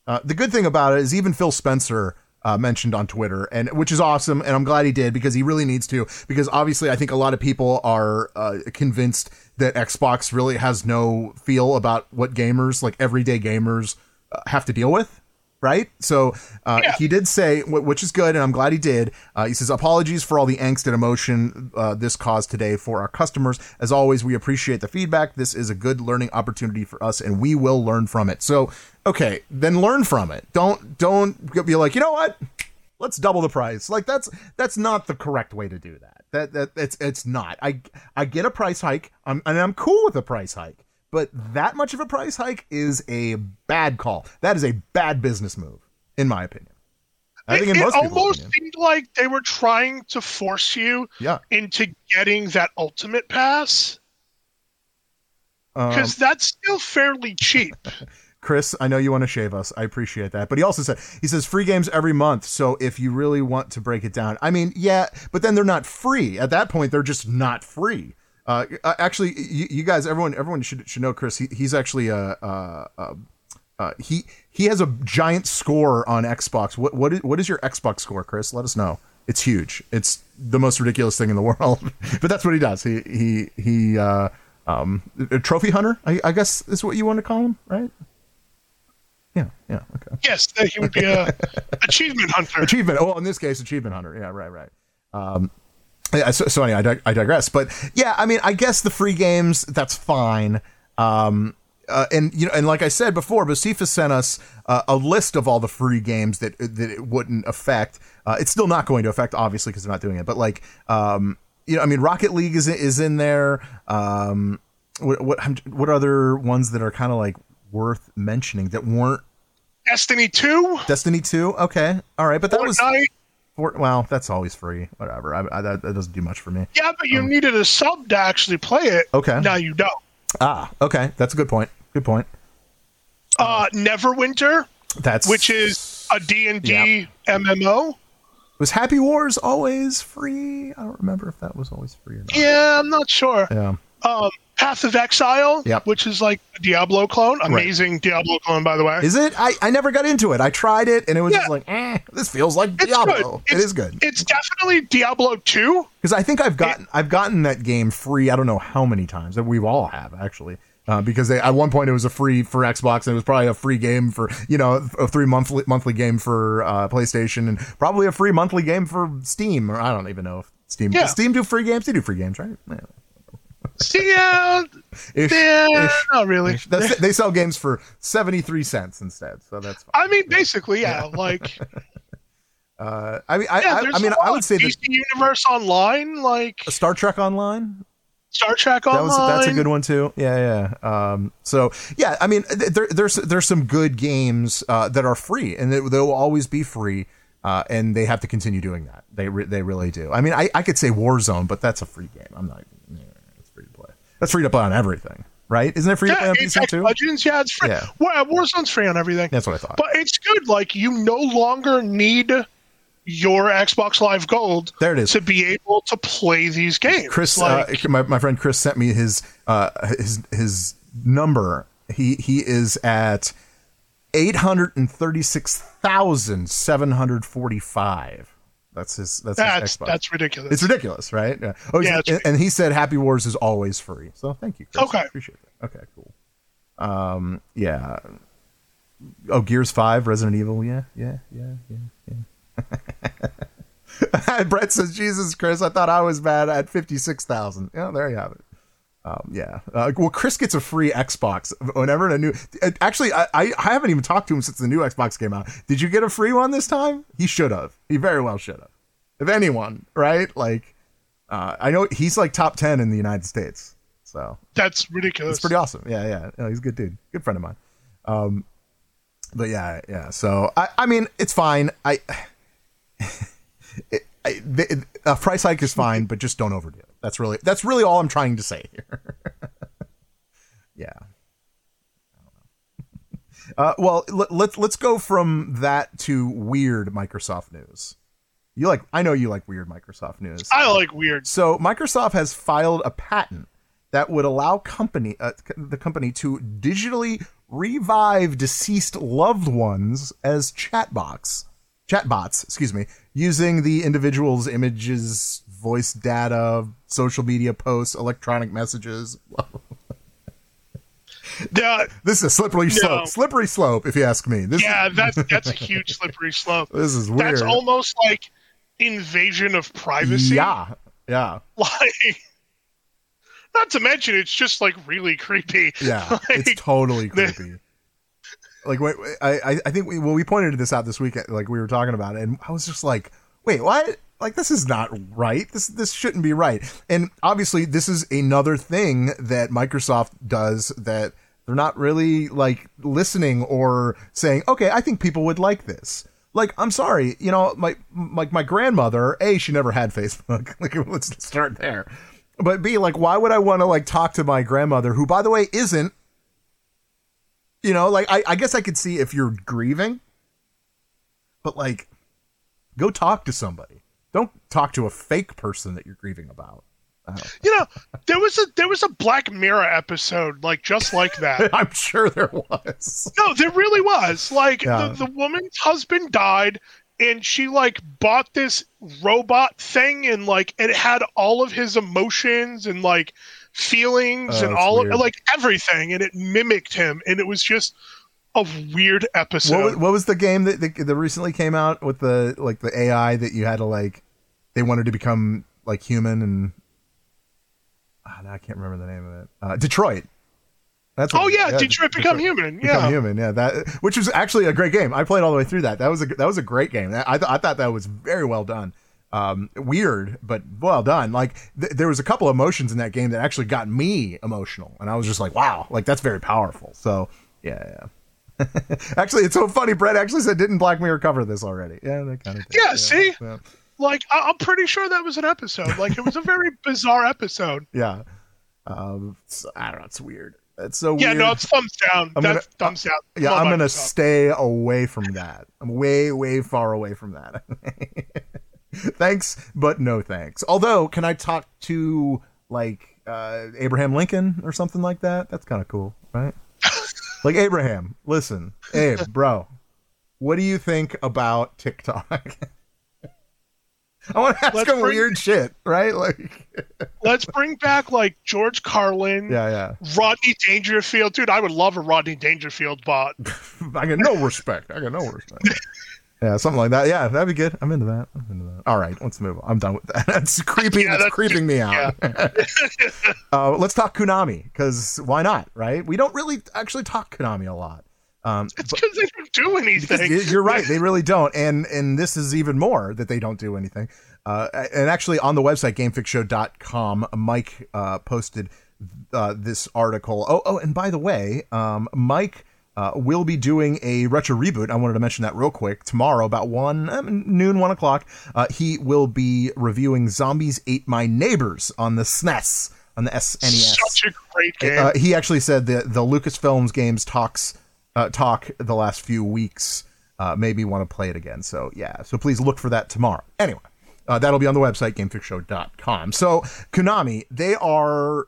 Uh, the good thing about it is even Phil Spencer uh, mentioned on Twitter, and which is awesome, and I'm glad he did because he really needs to. Because obviously, I think a lot of people are uh, convinced that Xbox really has no feel about what gamers, like everyday gamers, uh, have to deal with. Right, so uh, Yeah. he did say, which is good, and I'm glad he did. Uh, he says, "Apologies for all the angst and emotion uh, this caused today for our customers. As always, we appreciate the feedback. This is a good learning opportunity for us, and we will learn from it." So, okay, then learn from it. Don't don't be like, you know what? Let's double the price. Like that's that's not the correct way to do that. That that it's it's not. I I get a price hike, I'm, and I'm cool with a price hike. But that much of a price hike is a bad call. That is a bad business move, in my opinion. I think in it, it almost opinion. seemed like they were trying to force you Yeah. into getting that ultimate pass Um, because that's still fairly cheap Chris, I know you want to shave us. I appreciate that. But he also said he says free games every month. So if you really want to break it down, I mean, yeah, but then they're not free. At that point, they're just not free. Uh, uh, actually, you, you guys, everyone, everyone should should know Chris. He, he's actually a. Uh, uh, uh, he he has a giant score on Xbox. What what is, what is your Xbox score, Chris? Let us know. It's huge. It's the most ridiculous thing in the world. but that's what he does. He he he. Uh, um, a trophy hunter, I, I guess is what you want to call him, right? Yeah, yeah, okay. yes he would be a achievement hunter Achievement. Oh, in this case, achievement hunter. Yeah, right, right. Um, so, so anyway, I, dig- I digress. But yeah, I mean, I guess the free games that's fine. Um, uh, and you know, and like I said before, Basifa sent us uh, a list of all the free games that that it wouldn't affect. Uh, it's still not going to affect, obviously, because they're not doing it. But like, um, you know, I mean, Rocket League is is in there. Um, what what what other ones that are kind of like worth mentioning that weren't destiny 2 Destiny Two? Okay, all right, but that was Well, that's always free. Whatever. I, I, that, that doesn't do much for me. yeah but you needed a sub to actually play it Okay. now you don't Ah, okay, that's a good point. Good point. uh neverwinter That's which is a d&d mmo was Happy Wars always free? I don't remember if that was always free or not. yeah i'm not sure Yeah. Um path of exile Yep. which is like a diablo clone amazing diablo clone by the way Is it? I, I never got into it. I tried it and it was Yeah. just like, eh, this feels like it's Diablo. It is good. it's definitely diablo 2 Because I think I've gotten I've gotten that game free. I don't know how many times that we've all have actually. Uh, because they, at one point it was a free for Xbox and it was probably a free game for you know a free monthly monthly game for uh, PlayStation and probably a free monthly game for Steam or I don't even know if Steam Yeah. does Steam do free games. They do free games, right? Yeah. See, yeah, Ish, yeah, ish, not really. They sell games for seventy three cents instead, so that's fine. I mean, basically, yeah. Like, Uh, I mean, I, yeah, I, I mean, I would say that Universe Online, like Star Trek Online Star Trek that Online. was that's a good one too. Yeah, yeah. Um, so yeah, I mean, there, there's there's some good games uh, that are free, and they, they will always be free, uh, and they have to continue doing that. They re- they really do. I mean, I, I could say Warzone, but that's a free game. I'm not. Yeah, it's free to play. That's free to play on everything, right? Isn't it free to play Yeah, on PC too? Legends, yeah, it's free. Yeah. Well, Warzone's free on everything. That's what I thought. But it's good. Like, you no longer need your Xbox Live Gold There it is. to be able to play these games. Chris, like, uh, my, my friend Chris sent me his uh, his his number. He he is at 836,745. That's his that's, That's his Xbox. that's ridiculous. It's ridiculous, right? Yeah. Oh, Yeah, and, and he said Happy Wars is always free. So thank you. Chris. Okay. Appreciate it. Okay, cool. Um, yeah. Oh, Gears 5, Resident Evil. Yeah, yeah, yeah, yeah, yeah. Brett says, Jesus, Chris, I thought I was bad at 56,000. Yeah, there you have it. Um, yeah. Uh, well, Chris gets a free Xbox whenever a new. Actually, I, I haven't even talked to him since the new Xbox came out. Did you get a free one this time? He should have. He very well should have. If anyone, right? Like, uh, I know he's like top 10 in the United States. So That's ridiculous. it's pretty awesome. Yeah, yeah. No, he's a good dude. Good friend of mine. Um, but yeah, yeah. So I, I mean, it's fine. I, it, I the, a price hike is fine, but just don't overdo it. That's really that's really all I'm trying to say here. yeah. Uh, well, let, let's let's go from that to weird Microsoft news. You like? I know you like weird Microsoft news. I like weird. So Microsoft has filed a patent that would allow company uh, the company to digitally revive deceased loved ones as chatbots, chatbots, excuse me, using the individual's images, voice data, social media posts, electronic messages. Yeah, This is a slippery No. slope. Slippery slope, if you ask me. This yeah, that's that's a huge slippery slope. This is weird. That's almost like invasion of privacy. Yeah, yeah, Like, not to mention, it's just like really creepy. yeah. Like, it's totally creepy. like wait, I- I think we well we pointed this out this week like we were talking about it and I was just like wait what like this is not right. This this shouldn't be right. And obviously this is another thing that Microsoft does that they're not really like listening or saying okay I think people would like this. Like I'm sorry you know my like my grandmother a she never had Facebook. Like let's start there. But b like why would I want to like talk to my grandmother who by the way isn't you know like I, I guess i could see if you're grieving but like go talk to somebody don't talk to a fake person that you're grieving about You know, there was a there was a Black Mirror episode like just like that. i'm sure there was No, there really was. Like Yeah. the, the woman's husband died and she like bought this robot thing and like it had all of his emotions and like feelings Oh, and all weird. of like everything and it mimicked him and it was just a weird episode. what was, what was the game that, that that recently came out with the like the ai that you had to like they wanted to become like human and now i can't remember the name of it uh, detroit that's what oh it- yeah, Detroit Become Human. Become Yeah. Human, yeah, that which was actually a great game. I played all the way through that. That was a that was a great game. I th- I thought that was very well done. Um, weird, but well done. Like th- there was a couple emotions in that game that actually got me emotional, and I was just like, wow, like that's very powerful. So yeah, yeah. actually, it's so funny. Brett actually said, "Didn't Black Mirror cover this already?" Yeah, they kind of did. Yeah, see? yeah. Like I- I'm pretty sure that was an episode. Like it was a very bizarre episode. yeah. Um, I don't know. It's weird. It's so Yeah, weird. no, it's thumbs down. I'm That's gonna- thumbs down. Yeah, on, I'm gonna Microsoft. stay away from that. I'm way, way far away from that. thanks, but no thanks. Although, can I talk to like uh, Abraham Lincoln or something like that? That's kind of cool, right? like Abraham, listen, Abe, bro, what do you think about TikTok? I want to ask Let's him bring- weird shit, right? Like, Let's bring back like George Carlin, yeah, yeah. Rodney Dangerfield. Dude, I would love a Rodney Dangerfield bot. I got no respect. I got no respect. yeah, something like that. Yeah, that'd be good. I'm into that. I'm into that. All right, let's move on. I'm done with that. That's creepy. Yeah, that's, that's- creeping me out. uh, let's talk Konami because why not? Right? We don't really actually talk Konami a lot. Um, It's because they don't do anything. you're right. They really don't. And and this is even more that they don't do anything. Uh, and actually, on the website gamefixshow.com, Mike uh, posted uh, this article. Oh, oh, and by the way, um, Mike. Uh, will be doing a retro reboot. I wanted to mention that real quick. Tomorrow, about one um, noon, one o'clock, uh, he will be reviewing Zombies Ate My Neighbors on the SNES on the SNES. Such a great game. Uh, he actually said that the Lucasfilms games talks uh, talk the last few weeks uh, made me want to play it again. So yeah, so please look for that tomorrow. Anyway, uh, that'll be on the website gamefixshow.com. So Konami, they are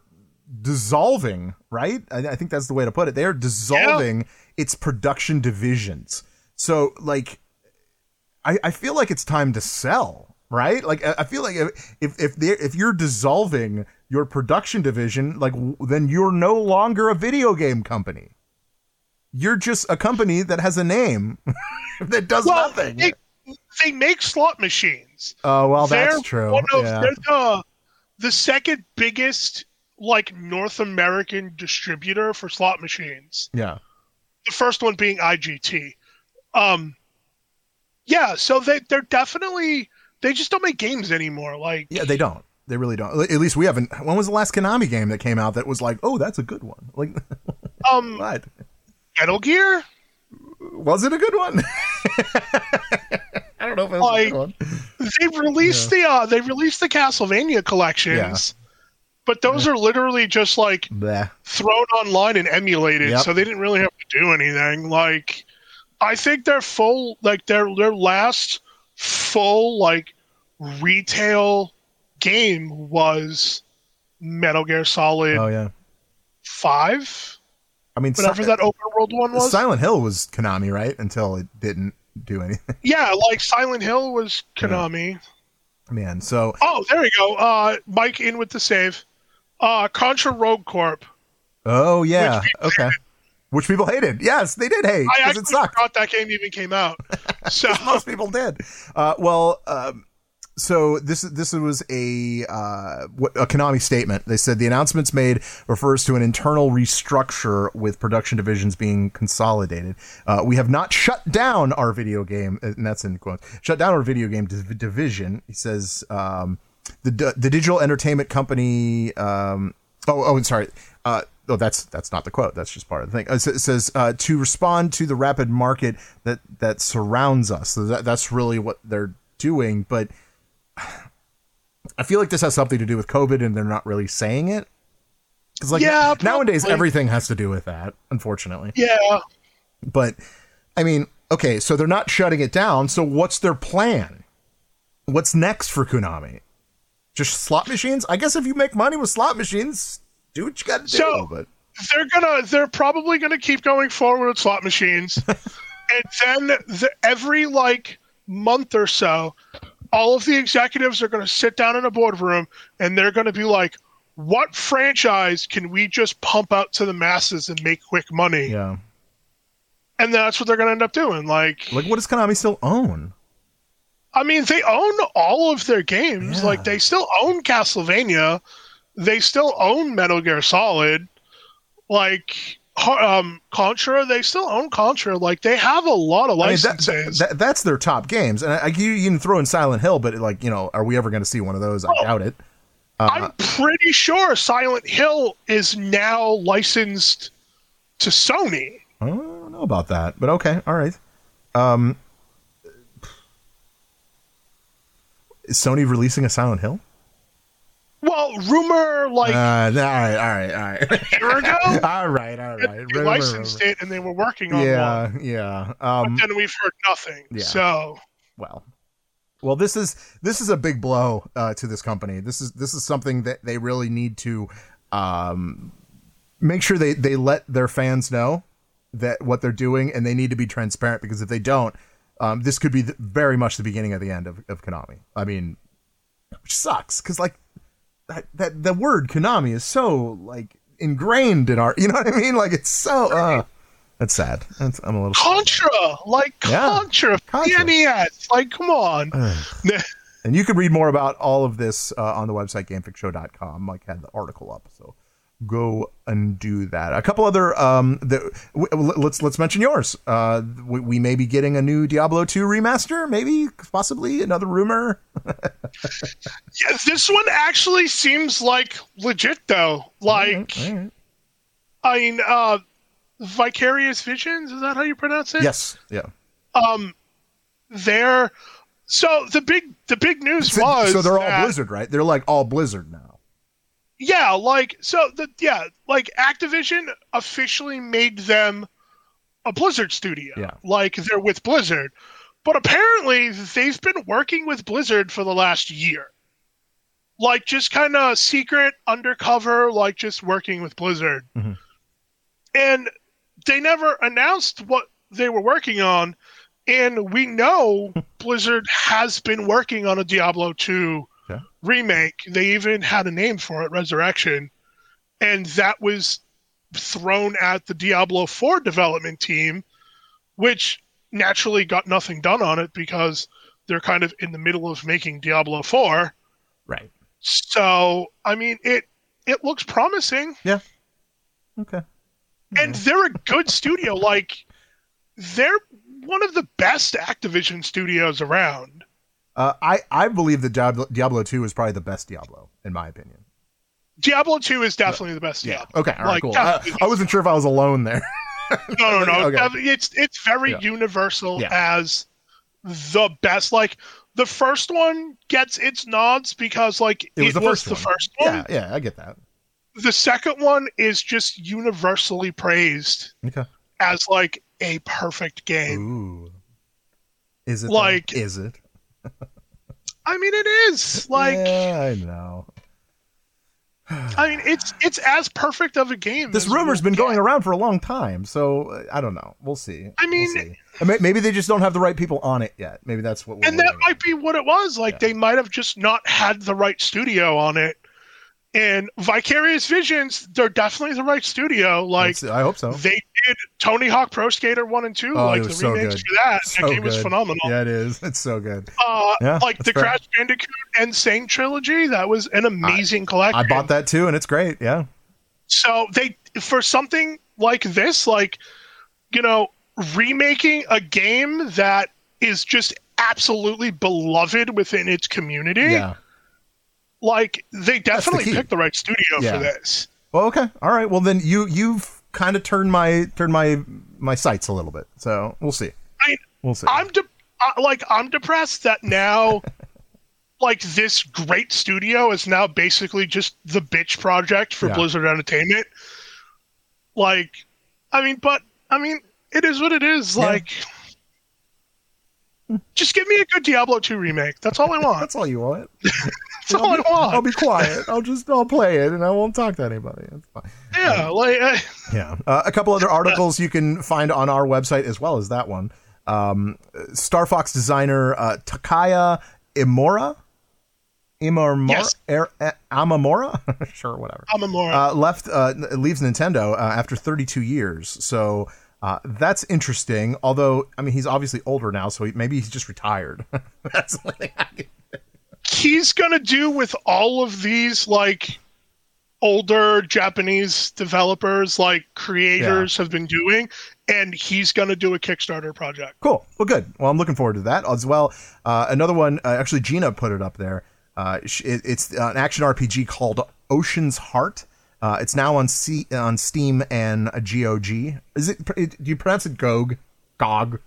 dissolving, right? I, I think that's the way to put it. They are dissolving its production divisions. So, like, I, I feel like it's time to sell, right? Like, I, I feel like if if if, they if you're dissolving your production division, like, w- then you're no longer a video game company. You're just a company that has a name that does Well, nothing. they, they make slot machines. Oh well, that's they're true. One of, yeah. They're the, the second biggest like North American distributor for slot machines. yeah. The first one being IGT. Um, yeah, so they they're definitely they just don't make games anymore. Like Yeah, they don't. They really don't. At least we haven't. When was the last Konami game that came out that was like, oh, that's a good one? Like, um what? Metal Gear. Was it a good one? I don't know if it was a good one. they released the uh they released the Castlevania collections. But those are literally just like Bleh. thrown online and emulated, Yep. so they didn't really have to do anything. Like, I think their full, like their their last full like retail game was Metal Gear Solid Oh yeah. Five, I mean, whatever Si- that open world one was. Silent Hill was Konami, right? Until it didn't do anything. yeah, like Silent Hill was Konami. Man, so Oh, there we go. Uh, Mike in with the save. Uh, Contra Rogue Corp. oh yeah, Which okay. Which people hated. Yes, they did hate I because it sucked. forgot that game even came out. So Most people did. Uh, well, um, so this this was a uh, a Konami statement. They said the announcements made refers to an internal restructure with production divisions being consolidated. Uh, we have not shut down our video game, and that's in quotes. Shut down our video game div- division. He says um, the the digital entertainment company. Um, oh, oh, sorry. Uh, oh, that's that's not the quote. That's just part of the thing. Uh, it says uh, to respond to the rapid market that that surrounds us. So that, that's really what they're doing. But I feel like this has something to do with COVID, and they're not really saying it. Because like Yeah, nowadays, probably. everything has to do with that. Unfortunately, yeah, but I mean, okay, so they're not shutting it down. So what's their plan? What's next for Konami? Just slot machines? I guess if you make money with slot machines, do what you got to do. So- but they're gonna they're probably gonna keep going forward with slot machines and then the, every like month or so all of the executives are gonna sit down in a boardroom and they're gonna be like what franchise can we just pump out to the masses and make quick money? Yeah, and that's what they're gonna end up doing like like what does Konami still own? i mean they own all of their games. Yeah. like they still own castlevania. They still own metal gear solid. Like um contra they still own contra like they have a lot of I mean, that- licenses that- that's their top games, and I, you, you can throw in Silent Hill, but like you know, are we ever going to see one of those? I doubt it. Uh, i'm pretty sure silent hill is now licensed to sony I don't know about that, but okay, all right. Um, is Sony releasing a Silent Hill? Well rumor like Uh, all right, all right, all right. a year ago all right, all right. they licensed it and they were working on one Yeah, yeah. Um, but then we've heard nothing Yeah. so well, well, this is this is a big blow uh, to this company. This is this is something that they really need to um, make sure they they let their fans know that what they're doing, and they need to be transparent because if they don't, um, this could be the, very much the beginning of the end of, of Konami. I mean, which sucks because like that that the word Konami is so like ingrained in our, you know what I mean? Like it's so. Uh, that's sad. That's, I'm a little. Contra, like Yeah, Contra, the NES, like come on. And you can read more about all of this uh, on the website gamefixshow.com. Mike had the article up, so go and do that. A couple other um, the, w- let's let's mention yours. Uh, we, we may be getting a new Diablo 2 remaster, maybe possibly another rumor. Yeah, this one actually seems like legit though. Like, All right. I mean, uh, Vicarious Visions is that how you pronounce it? Yes, yeah. Um, they're so the big the big news So, was so they're all that- Blizzard, right? They're like all Blizzard now. Yeah, like so the yeah, like Activision officially made them a Blizzard studio. Yeah. Like they're with Blizzard. But apparently they've been working with Blizzard for the last year. like just kind of secret, undercover, like just working with Blizzard. Mhm. And they never announced what they were working on. And we know Blizzard has been working on a Diablo 2 Okay. remake. They even had a name for it, Resurrection. And that was thrown at the Diablo 4 development team, which naturally got nothing done on it because they're kind of in the middle of making Diablo 4. Right. So, I mean, it it looks promising, Yeah. Okay. and they're a good studio. Like, they're one of the best Activision studios around. Uh, I I believe that Diablo, Diablo Two is probably the best Diablo in my opinion. Diablo 2 is definitely the best Diablo. Okay. All right. Like, cool. I. I wasn't sure if I was alone there. No, no, no. Okay. It's it's very Yeah. universal Yeah. as the best. Like the first one gets its nods because like It was the first the one. first one. yeah. Yeah. I get that. The second one is just universally praised Okay. as like a perfect game. Ooh. Is it though? Like- Is it? I mean, it is like yeah, I know. I mean, it's it's as perfect of a game. This rumor's we'll been get. going around for a long time, so uh, I don't know. We'll see. I We'll mean- see. Uh, maybe they just don't have the right people on it yet. Maybe that's what. We're and that might be what it was. Like Yeah. they might have just not had the right studio on it. And Vicarious Visions, they're definitely the right studio. Like. I hope so. they did Tony Hawk Pro Skater one and two, Oh, like the so remakes good. for that. So that game was phenomenal. Yeah, it is. It's so good. Uh, Yeah, like the fair. Crash Bandicoot N. Sane trilogy, that was an amazing collection. I bought that too, and it's great. Yeah. So they for something like this, like you know, remaking a game that is just absolutely beloved within its community. Yeah. Like they definitely key. picked the right studio Yeah. for this. Well, okay. All right. Well, then you you've kind of turned my turned my my sights a little bit. So we'll see. I We'll see. I'm de- uh, like I'm depressed that now like this great studio is now basically just the bitch project for Yeah. Blizzard Entertainment. Like I mean, but I mean, it is what it is. Yeah. Like just give me a good Diablo 2 remake. That's all I want. That's all you want. That's all I want. I'll be quiet. I'll just I'll play it, and I won't talk to anybody. That's fine. yeah, like uh, Yeah. Uh, a couple other articles you can find on our website as well as that one. Um, Star Fox designer uh, Takaya Imora. Imamura? Yes. Er, eh, Amamura? sure, whatever. I'm a moron. Uh, left uh, leaves Nintendo uh, after 32 years. So uh, that's interesting. Although, I mean, he's obviously older now, so he, maybe he's just retired. that's the thing I can he's gonna do with all of these like older Japanese developers, like creators, have been doing, and he's gonna do a Kickstarter project. Cool. Well, good. Well, I'm looking forward to that as well. Uh, another one, uh, actually, Gina put it up there. Uh, it, it's an action RPG called Ocean's Heart. Uh, it's now on C- on Steam and uh, GOG. Is it, it? Do you pronounce it GOG? GOG?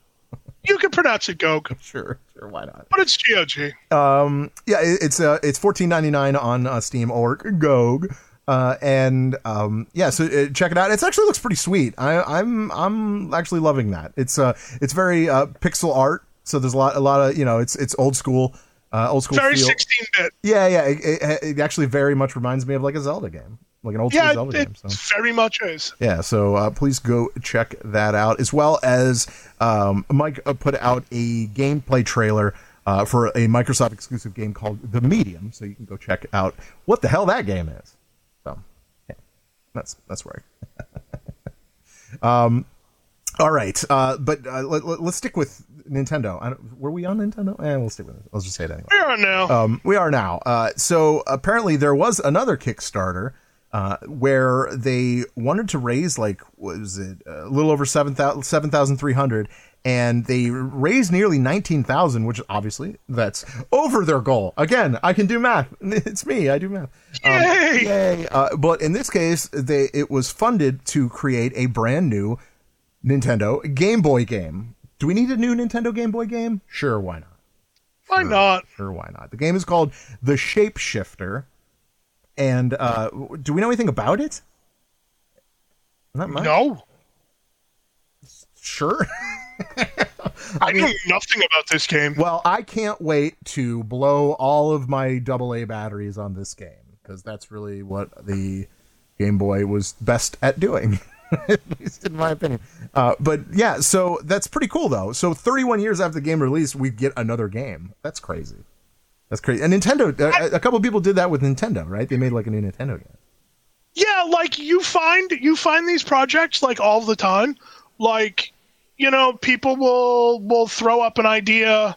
You can pronounce it Gog, Sure, sure. Why not? but it's GOG. Um, yeah, it, it's uh, it's fourteen ninety nine on uh, Steam or GOG. Uh, and um, yeah, so uh, check it out. It actually looks pretty sweet. I, I'm I'm actually loving that. It's uh it's very uh, pixel art. So there's a lot a lot of you know it's it's old school uh, old school Very 16 bit. Yeah, yeah. It, it, it actually very much reminds me of like a Zelda game, like an old Yeah, Zelda it game. So. very much is. Yeah, so uh, please go check that out, as well as um, Mike uh, put out a gameplay trailer uh, for a Microsoft exclusive game called The Medium, so you can go check out what the hell that game is. So, yeah, that's that's right. um, all right, uh, but uh, let, let, us stick with Nintendo. I don't, were we on Nintendo? Eh, we'll stick with it. Let's just say it anyway. We are now. Um, we are now. Uh, so apparently there was another Kickstarter uh, where they wanted to raise like was it a little over 7,000 7,300 and they raised nearly 19,000 which obviously that's over their goal. Again, I can do math. It's me. I do math. Um, Yay! yay. Uh, but in this case they it was funded to create a brand new Nintendo Game Boy game. Do we need a new Nintendo Game Boy game? Sure, why not? Why not? Sure, why not? The game is called The Shapeshifter. And uh, do we know anything about it? Not much. No. Sure. I, know nothing about this game. well, I can't wait to blow all of my AA batteries on this game because that's really what the Game Boy was best at doing. at least in my opinion. Uh, but yeah, so that's pretty cool though. So 31 years after the game release, we get another game. That's crazy. That's crazy. And Nintendo, uh, a, a couple of people did that with Nintendo, right? They made like a new Nintendo game. Yeah, like you find you find these projects like all the time. Like, you know, people will will throw up an idea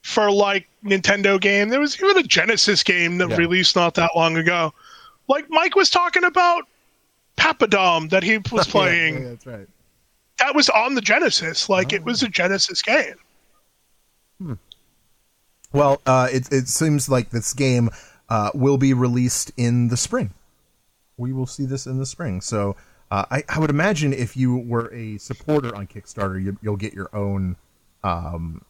for like Nintendo game. There was even a Genesis game that Yeah. released not that long ago. Like Mike was talking about Paprium that he was playing. Yeah, yeah, that's right. That was on the Genesis. Like it was oh. a Genesis game. Well, uh, it it seems like this game uh, will be released in the spring. We will see this in the spring. So uh, I, I would imagine if you were a supporter on Kickstarter, you, you'll get your own um,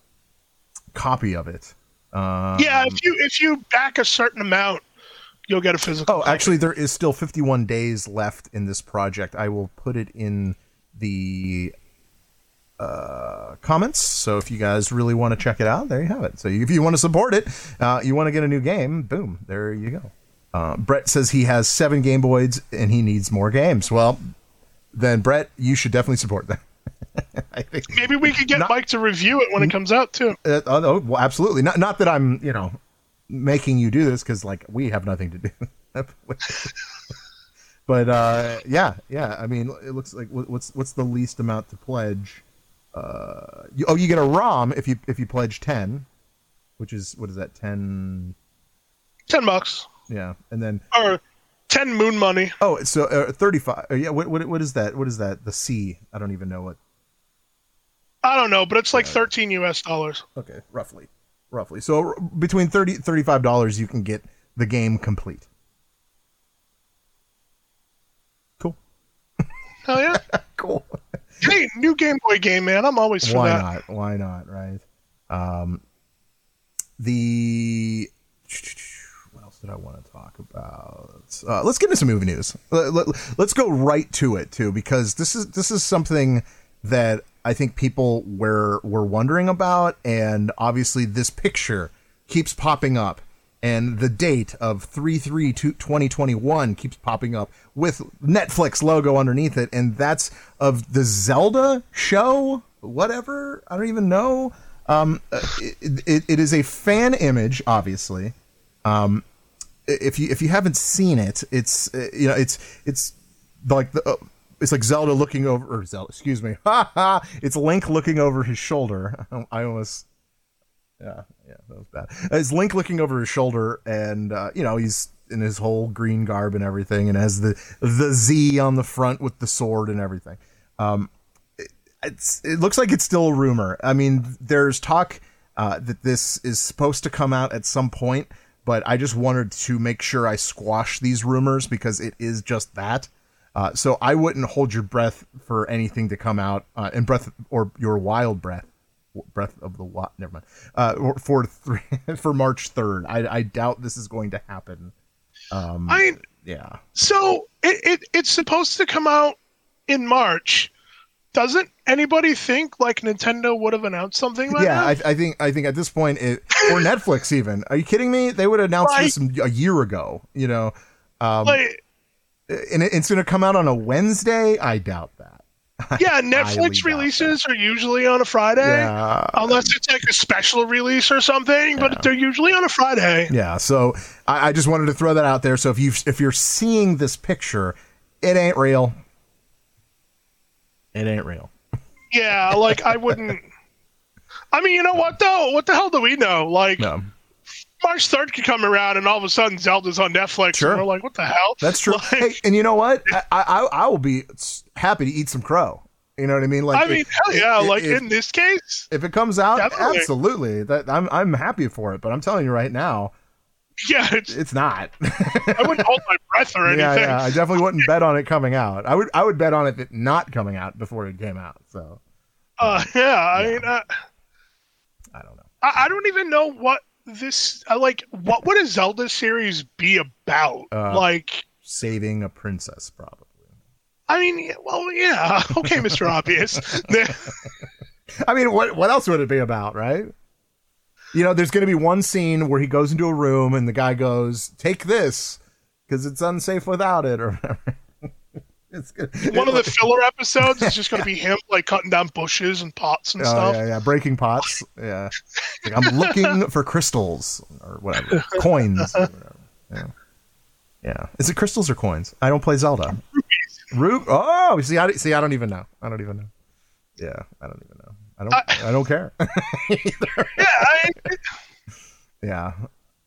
copy of it. Um, yeah, if you if you back a certain amount, you'll get a physical. Oh, actually, there is still 51 days left in this project. I will put it in the uh, comments. So if you guys really want to check it out, there you have it. So if you want to support it, uh, you want to get a new game, boom, there you go. Uh, Brett says he has seven Game Boys and he needs more games. Well, then Brett, you should definitely support them. I think Maybe we could get Not- Mike to review it when it comes out too. uh, oh, well, absolutely. Not not that I'm, you know, making you do this because like we have nothing to do. but uh, yeah, yeah. I mean, it looks like what's what's the least amount to pledge? Uh, you, oh, you get a ROM if you if you pledge ten, which is what is that ten? Ten bucks Yeah, and then or ten moon money. oh, so uh, thirty five. Uh, yeah, what, what what is that? What is that? The C? I don't even know what. I don't know, but it's like thirteen U.S. dollars. Okay, roughly, roughly. So between 30 35 dollars, you can get the game complete. Cool. Hell yeah! Cool. Hey, new Game Boy game, man. I'm always for Why that. not? Why not? Right. Um, the what else did I want to talk about? Uh, let's get into some movie news. Let, let, let's go right to it too, because this is this is something that I think people were were wondering about, and obviously this picture keeps popping up. And the date of 3 3 2021 keeps popping up with Netflix logo underneath it. And that's of the Zelda show, whatever. I don't even know. Um, uh, it, it, it is a fan image, obviously. Um, if you if you haven't seen it, it's uh, you know it's it's like the uh, it's like Zelda looking over or Zelda, excuse me. It's Link looking over his shoulder. I almost yeah yeah that was bad. It's Link looking over his shoulder, and uh, you know he's in his whole green garb and everything, and has the the Z on the front with the sword and everything. Um, it's it looks like it's still a rumor. I mean, there's talk uh, that this is supposed to come out at some point, but I just wanted to make sure I squash these rumors because it is just that. Uh, so I wouldn't hold your breath for anything to come out, uh, and breath or your wild breath, breath of the what? Never mind. Uh, for three, for March third, I, I doubt this is going to happen. Um, I yeah. so it, it it's supposed to come out in March. Doesn't anybody think like Nintendo would have announced something like yeah, that? I, I think I think at this point, it, or Netflix even. Are you kidding me? They would have announced this a year ago. You know, um, like, and it, it's going to come out on a Wednesday. I doubt that. yeah, Netflix releases are usually on a Friday, Yeah, unless it's like a special release or something. But they're usually on a Friday. yeah. So I, I just wanted to throw that out there. So if you if you're seeing this picture, it ain't real. It ain't real. Yeah, like I wouldn't. I mean, you know what though? What the hell do we know? Like No, March third could come around, and all of a sudden Zelda's on Netflix. Sure. and we're like, what the hell? that's true. Like, hey, and you know what? I, I I will be happy to eat some crow. You know what I mean? Like I mean, if- hell yeah! if- like if- in this case, if it comes out, Definitely. absolutely. That I'm I'm happy for it. But I'm telling you right now, yeah, it's, it's not. I wouldn't hold my breath or anything. yeah, yeah. I definitely wouldn't bet on it coming out. I would I would bet on it not coming out before it came out. So Uh, yeah, I mean, uh, I don't know. I, I don't even know what this. I like. What would a Zelda series be about? Uh, like, Saving a princess, probably. I mean, well, yeah, okay, Mister Obvious. I mean, what what else would it be about, right? You know, there's going to be one scene where he goes into a room and the guy goes, "Take this because it's unsafe without it," or whatever. It's good. One of the filler episodes is just going to be him like cutting down bushes and pots and Oh, stuff. yeah, yeah, breaking pots. Yeah, Like, I'm looking for crystals or whatever, coins. Or whatever. Yeah, yeah. Is it crystals or coins? I don't play Zelda. Root. Oh, see, I see. I don't even know. I don't even know. Yeah, I don't even know. I don't. I, don't care. Yeah, I, yeah.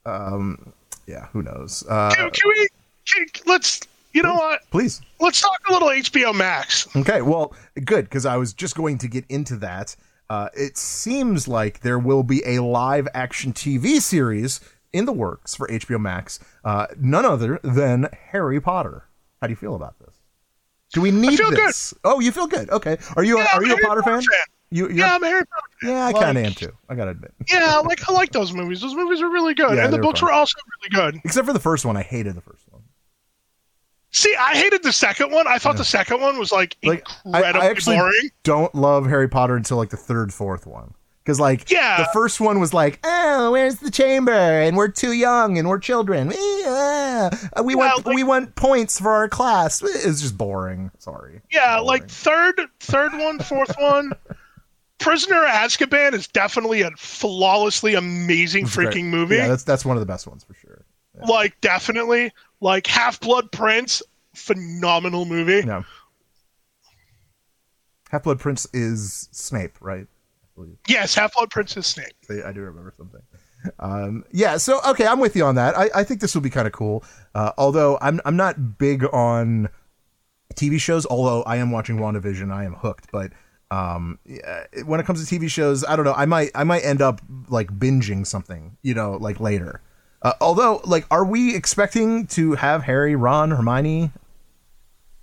Um. Yeah. Who knows? Uh, can, can we? Can, let's. You know what? please. Let's talk a little HBO Max. Okay, well, good because I was just going to get into that. Uh, it seems like there will be a live action TV series in the works for HBO Max. Uh, none other than Harry Potter. How do you feel about this? Do we need feel good. this? Oh, you feel good. Okay. Are you? Yeah, are I'm you a Harry Potter fan? Fan. You? Yeah, I'm a Harry Potter. fan. yeah, I Like, kind of am too. I gotta admit. Yeah, like I like those movies. Those movies are really good, Yeah, and the books fun. were also really good. Except for the first one, I hated the first one. See, I hated the second one. I thought the second one was like, Like, I, incredibly I actually boring. don't love Harry Potter until like the third, fourth one. Because like Yeah. the first one was like, oh, where's the chamber? And we're too young and we're children. Ah. Yeah. We Well, want like- we want points for our class. It's just boring. Sorry. Yeah, Boring. like third, third one, fourth one. Prisoner of Azkaban is definitely a flawlessly amazing freaking movie. Yeah, that's that's one of the best ones for sure. Like definitely, like Half Blood Prince, phenomenal movie. Yeah. Half Blood Prince is Snape, right? Yes, Half Blood Prince is Snape. I I do remember something. Um, yeah, so okay, I'm with you on that. I, I think this will be kind of cool. Uh, although I'm I'm not big on TV shows. Although I am watching WandaVision, I am hooked. But um, yeah, when it comes to TV shows, I don't know. I might I might end up like binging something, you know, like later. Uh, although, like, are we expecting to have Harry, Ron, Hermione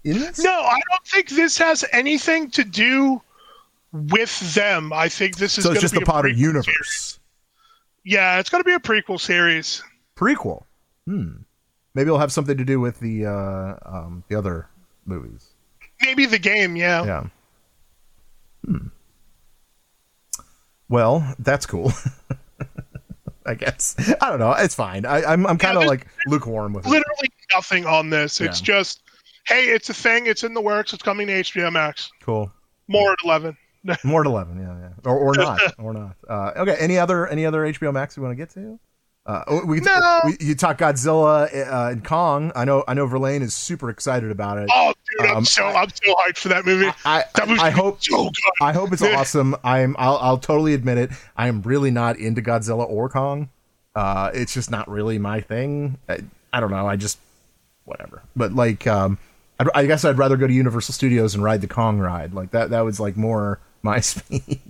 in this? No, I don't think this has anything to do with them. I think this is so it's just the Potter universe series. Yeah, it's going to be a prequel series. prequel. Hmm. Maybe it'll have something to do with the uh, um, the other movies. Maybe the game. Yeah. Yeah. Hmm. Well, that's cool. I guess I don't know. It's fine. I, I'm I'm kind of there's- like lukewarm with it. Literally nothing on this. It's Yeah. just, hey, it's a thing. It's in the works. It's coming to HBO Max. Cool. More at eleven. More at eleven. Yeah, yeah. Or or not. or not. Uh, okay. Any other any other HBO Max we want to get to? Uh, oh, we, No. we you talk Godzilla uh, and Kong. I know I know Verlaine is super excited about it. Oh, dude, I'm Um, so I'm so hyped for that movie. I that movie's I hope so. I hope it's awesome. I'm I'll, I'll totally admit it. I am really not into Godzilla or Kong. Uh, it's just not really my thing. I, I don't know. I just whatever. But like, um, I, I guess I'd rather go to Universal Studios and ride the Kong ride. Like that. That was like more my speed.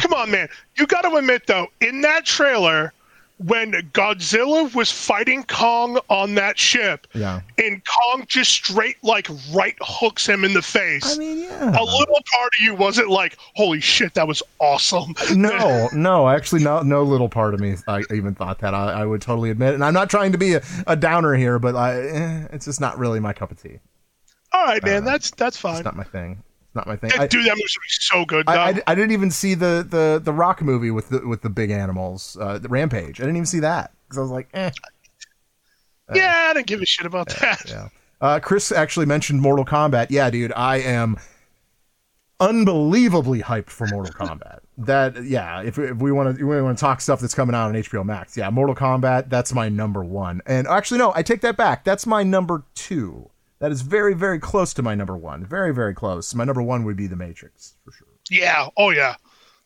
Come on, man. You got to admit though, in that trailer, when Godzilla was fighting Kong on that ship, yeah. and Kong just straight like right hooks him in the face. I mean, yeah. a little part of you wasn't like, "Holy shit, that was awesome." no, no, actually, no, no little part of me I even thought that. I, I would totally admit, it. and I'm not trying to be a, a downer here, but I, eh, it's just not really my cup of tea. All right, man. that's that's fine. It's not my thing. It's not my thing. That- I- dude, that movie's gonna so good. I, I, I didn't even see the, the, the Rock movie with the with the big animals, uh, the Rampage. I didn't even see that because I was like, eh. yeah, I didn't give a shit about that. Yeah. Uh, Chris actually mentioned Mortal Kombat. Yeah, dude, I am unbelievably hyped for Mortal Kombat. That yeah, if, if we want to we want to talk stuff that's coming out on HBO Max, yeah, Mortal Kombat. That's my number one. And actually, no, I take that back. That's my number two. That is very very close to my number one. Very very close. My number one would be The Matrix for sure. Yeah. Oh yeah.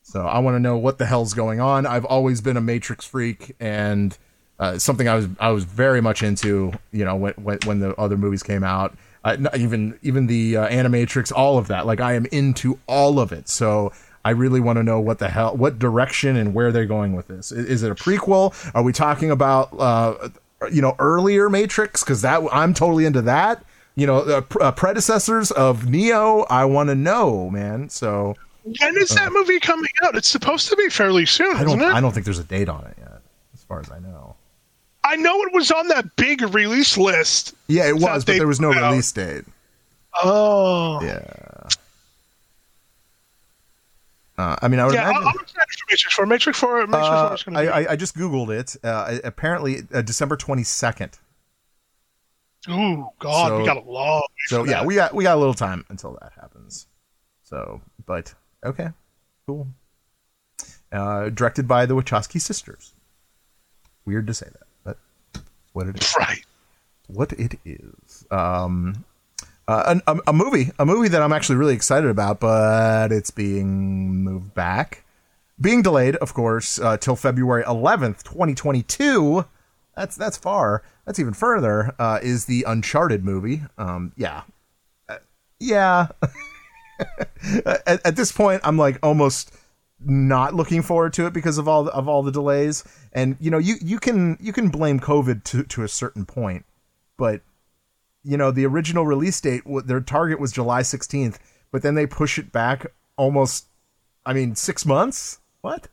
So I want to know what the hell's going on. I've always been a Matrix freak, and uh, something I was I was very much into. You know, when when, when the other movies came out, uh, not even even the uh, Animatrix, all of that. Like I am into all of it. So I really want to know what the hell, what direction, and where they're going with this. Is, is it a prequel? Are we talking about uh, you know earlier Matrix? Because that I'm totally into that. You know, uh, pr- uh, predecessors of Neo. I want to know, man. So. When is that movie coming out? It's supposed to be fairly soon, I isn't don't. it? I don't think there's a date on it yet, as far as I know. I know it was on that big release list. Yeah, it was, but there was no out. release date. Oh. Yeah. Uh, I mean, I would yeah, imagine. I'm excited for Matrix Four. Matrix Four. Matrix Uh, Four I, be. I, I just googled it. Uh, apparently, uh, December twenty second. Ooh, God, so- we got a long. So yeah, we got we got a little time until that happens. So, but okay, cool. Uh, directed by the Wachowski sisters. Weird to say that, but what it is. right. What it is. Um, uh, a, a, a movie, a movie that I'm actually really excited about, but it's being moved back, being delayed, of course, uh, till February 11th, 2022. That's that's far. That's even further. Uh, is the Uncharted movie? Um, yeah, Uh, yeah. at, at this point, I'm like almost not looking forward to it because of all of all the delays. And you know, you you can you can blame COVID to to a certain point, but you know, the original release date, their target was July 16th, but then they push it back almost. I mean, six months. What?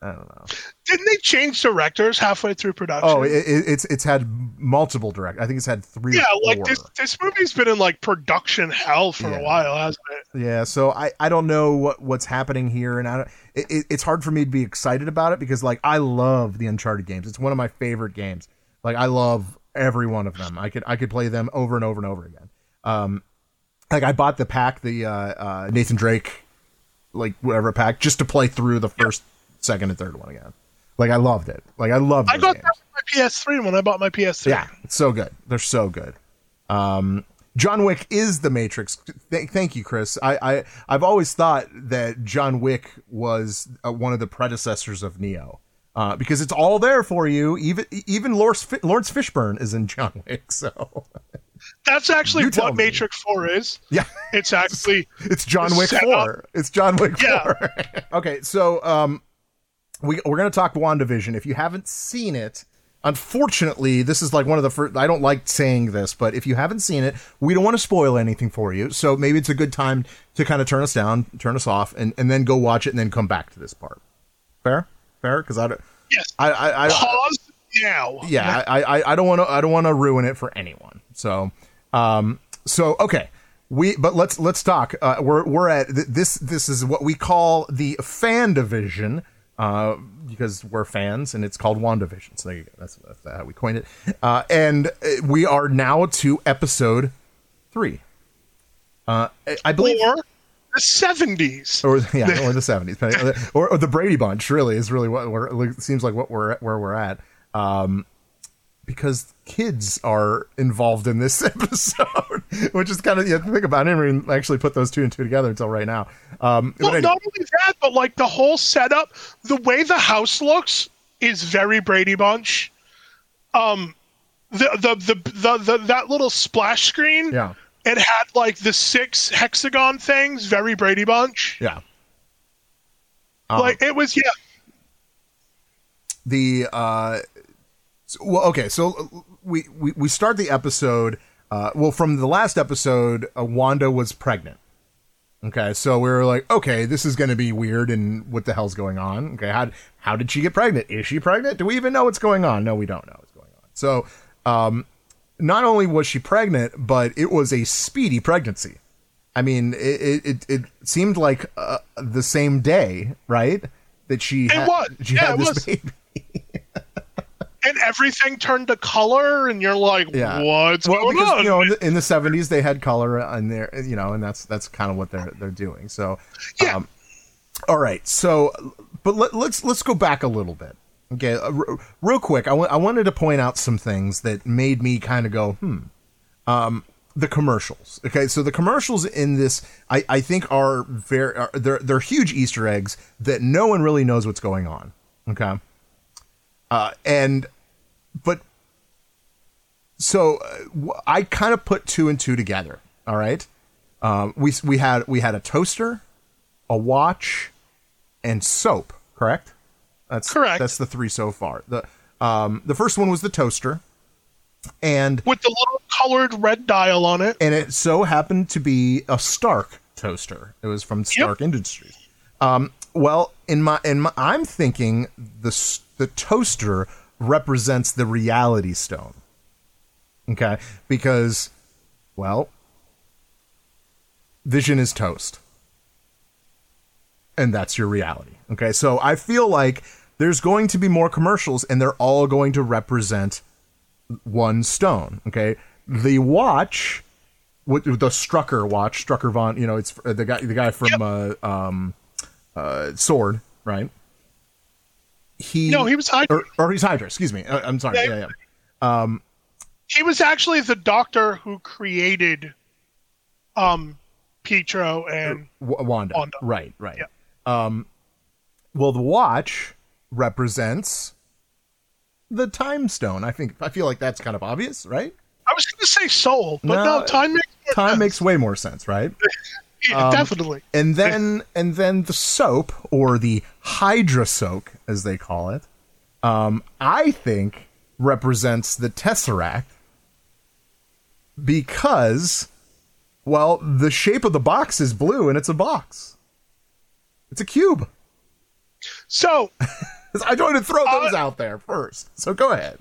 I don't know. Didn't they change directors halfway through production? Oh, it, it, it's it's had multiple direct. I think it's had three. yeah, like this. This movie's been in like production hell for Yeah. a while, hasn't it? Yeah, so I, I don't know what what's happening here, and I don't, it, it, it's hard for me to be excited about it because like I love the Uncharted games. It's one of my favorite games. Like I love every one of them. I could I could play them over and over and over again. Um, like I bought the pack, the uh, uh, Nathan Drake, like whatever pack, just to play through the first, second, and third one again. Like I loved it. Like I loved. I got games. that with my PS3 when I bought my PS3. Yeah, it's so good. They're so good. Um, John Wick is the Matrix. Th- thank you, Chris. I, I I've always thought that John Wick was uh, one of the predecessors of Neo. Uh, because it's all there for you. Even even Lawrence, Laurence Fishburne is in John Wick. So That's actually You what. Matrix 4 is. yeah, It's actually it's John Wick four. It's John Wick Yeah. four. okay, so um, we we're gonna talk WandaVision. If you haven't seen it, unfortunately, this is like one of the first. I don't like saying this, but if you haven't seen it, we don't want to spoil anything for you. So maybe it's a good time to kind of turn us down, turn us off, and and then go watch it, and then come back to this part. Fair, fair, because I don't. yes. I I, I Pause now. yeah, I, I, I don't want to I don't want to ruin it for anyone. So, um, so okay, we but let's let's talk. Uh, we're we're at th- this this is what we call the fan division. Uh, because we're fans and it's called WandaVision. So there you go. That's, that's how we coined it. Uh, and uh, we are now to episode three. Uh, I- believe Or the 70s. or yeah, or the seventies, or, or the Brady Bunch. Really is really what we're, it seems like what we're where we're at. Um, because kids are involved in this episode, which is kind of you have to think about. it. I didn't even actually put those two and two together until right now. Um, Well, not only that, but like the whole setup, the way the house looks is very Brady Bunch. Um, the the the, the, the that little splash screen, yeah, it had like the six hexagon things, very Brady Bunch. yeah. Um, like it was, yeah. the uh so- well okay so we we, we start the episode uh well from the last episode uh, wanda was pregnant. Okay so we were like okay this is gonna be weird and what the hell's going on. Okay how how did she get pregnant? Is she pregnant? Do we even know what's going on? No we don't know what's going on. So um not only was she pregnant but it was a speedy pregnancy. I mean it it, it, seemed like uh, the same day right that she It had, was. she Yeah, had this was. baby And everything turned to color, and you're like, Yeah. what's well, going because on? you know in the, in the 70s they had color in there, you know, and that's that's kind of what they're they're doing. So, Yeah. um, all right. So, but let, let's let's go back a little bit. Okay, uh, r- real quick. I wa- I wanted to point out some things that made me kind of go, hmm. Um, the commercials. Okay, so the commercials in this, I, I think, are very are, they're they're huge Easter eggs that no one really knows what's going on. Okay, uh, and but so uh, w- I kind of put two and two together. All right, um, we we had we had a toaster, a watch, and soap. Correct. That's Correct. That's the three so far. The um the first one was the toaster, and With the little colored red dial on it. and it so happened to be a Stark toaster. It was from Stark Industries. Um, well, in my in my, I'm thinking the the toaster represents the reality stone. Okay, because well, Vision is toast. and that's your reality. Okay, so I feel like there's going to be more commercials, and they're all going to represent one stone. Okay, the watch, with the Strucker watch, Strucker Von, you know, it's uh, the guy, the guy from uh, um, uh, Sword, right? He No, he was Hydra. or, or he's Hydra. Excuse me. Uh, I'm sorry. Yeah. Yeah, yeah. Um, He was actually the doctor who created um Pietro and W- Wanda. Wanda. Right, right. Yeah. Um, well, the watch represents the time stone. I think I feel like that's kind of obvious, right? I was going to say soul, but no, No, time makes Time sense. makes way more sense, right? Yeah, um, definitely. And then and then the soap or the Hydra soak, as they call it, um, I think represents the Tesseract because, well, the shape of the box is blue and it's a box. It's a cube. So, I wanted to throw those Uh, out there first. So go ahead.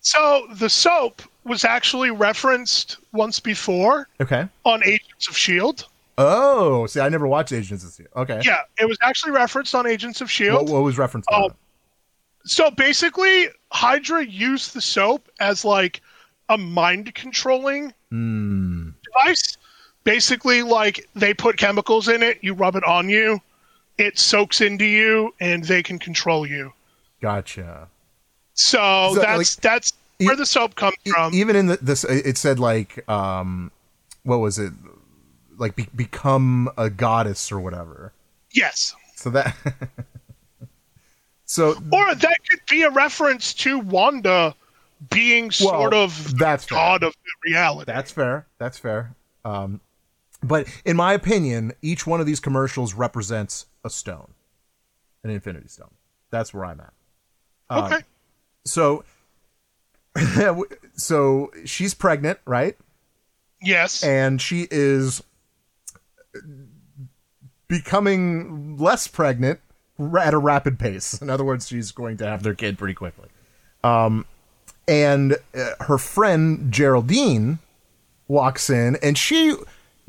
so the soap was actually referenced once before Okay. on Agents of Shield. Oh, see, I never watched Agents of Shield. Okay. Yeah, it was actually referenced on Agents of What, Shield. what was referenced? Oh. So basically, Hydra used the soap as like a mind controlling Hmm. device. Basically, like they put chemicals in it, you rub it on you, it soaks into you, and they can control you. Gotcha. So, So, that's like, that's e- where the soap comes E- from. even in the, this, it said like, um, what was it? Like be- become a goddess or whatever. yes. So that. so Or that could be a reference to Wanda being sort Well, of the that's fair. god of reality. That's fair. That's fair. Um, but in my opinion, each one of these commercials represents a stone, an Infinity Stone. That's where I'm at. Um, okay. So, so she's pregnant, right? Yes. And she is becoming less pregnant at a rapid pace. In other words, she's going to have their kid pretty quickly. Um, and uh, her friend Geraldine walks in, and she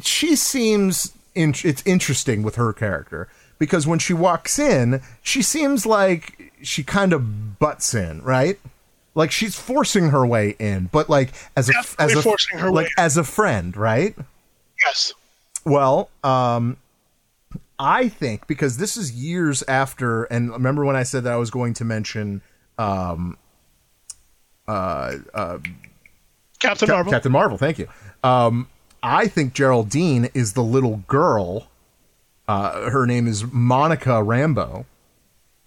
she seems in, it's interesting with her character because when she walks in, she seems like she kind of butts in, right? Like she's forcing her way in, but like as a Definitely as a forcing her like as a friend, right? yes. Well, um, I think because this is years after, and remember when I said that I was going to mention um, uh, uh, Captain Cap- Marvel. Captain Marvel. Thank you. Um, I think Geraldine is the little girl. Uh, her name is Monica Rambeau.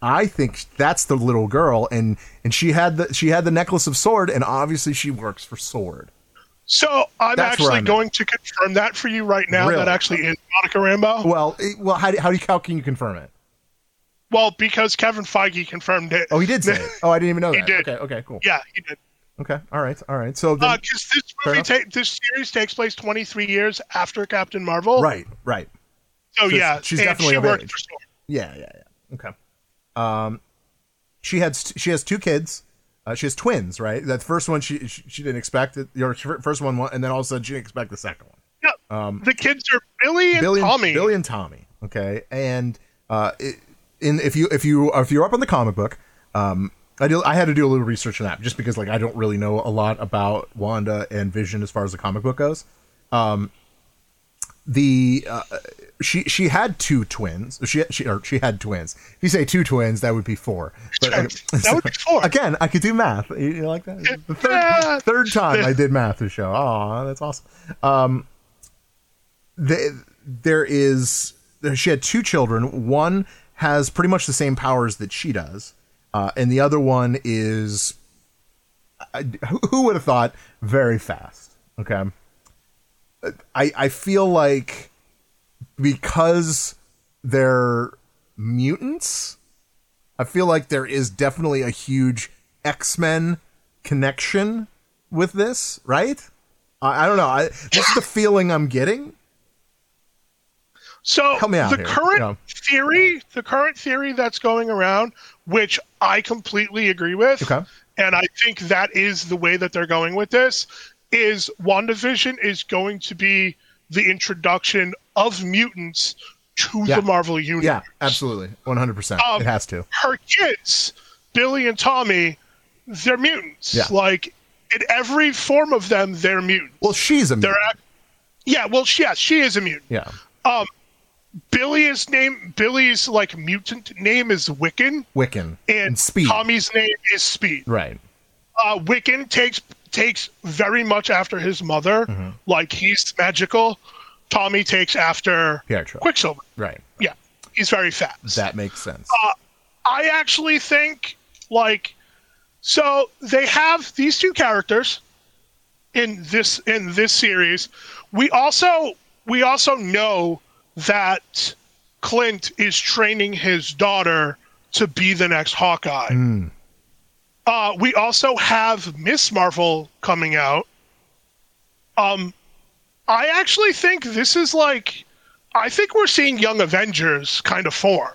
I think that's the little girl, and and she had the she had the necklace of sword, and obviously she works for Sword. So I'm That's actually I'm at. going to confirm that for you right now. Really? That actually is Monica Rambeau. Well, it- well, how do, how do you, how can you confirm it? Well, because Kevin Feige confirmed it. Oh, he did say it. Oh, I didn't even know He that. did. Okay, okay, cool. Yeah, he did. Okay, all right, all right. So Because this movie, ta- this series takes place 23 years after Captain Marvel. right, right. So, So yeah, she's definitely she of worked age. for Sword. Yeah, yeah, yeah. Okay. Um, she had she has two kids. Uh, she has twins, right? That first one she she, she didn't expect it. Your first one, and then all of a sudden she didn't expect the second one. Yeah. the kids are Billy and Um, Billy and, Tommy. Billy and Tommy. Okay, and uh, it, in if you if you if you're up on the comic book, um, I do I had to do a little research on that just because like I don't really know a lot about Wanda and Vision as far as the comic book goes. Um, the uh, she she had two twins. She she or she had twins. If you say two twins, that would be four. But, That would be four. Again, I could do math. You, you like that? The third, Yeah. third time I did math this show. Oh, that's awesome. Um, the, there is she had two children. One has pretty much the same powers that she does, uh, and the other one is I, who, who would have thought very fast. Okay, I I feel like because they're mutants, I feel like there is definitely a huge X Men connection with this, right? I, I don't know. I, this is the feeling I'm getting. So Help me out the here, current know. theory, the current theory that's going around, which I completely agree with, Okay. and I think that is the way that they're going with this, is WandaVision is going to be the introduction of mutants to Yeah. the Marvel universe. Yeah, absolutely, one hundred percent. Um, It has to. Her kids, Billy and Tommy, they're mutants. Yeah. Like in every form of them, they're mutants. Well, she's a mutant. yeah. Well, she, yeah, she is a mutant. Yeah. Um, Billy's name, Billy's like mutant name is Wiccan, Wiccan and, Speed. Tommy's name is Speed. right. Uh, Wiccan takes takes very much after his mother, Mm-hmm. like he's magical. Tommy takes after. Quicksilver. Right. Yeah, he's very fast. That makes sense. I actually think like so they have these two characters in this in this series. We also we also know that Clint is training his daughter to be the next Hawkeye. Uh, we also have Miss Marvel coming out. Um, I actually think this is like, I think we're seeing Young Avengers kind of form.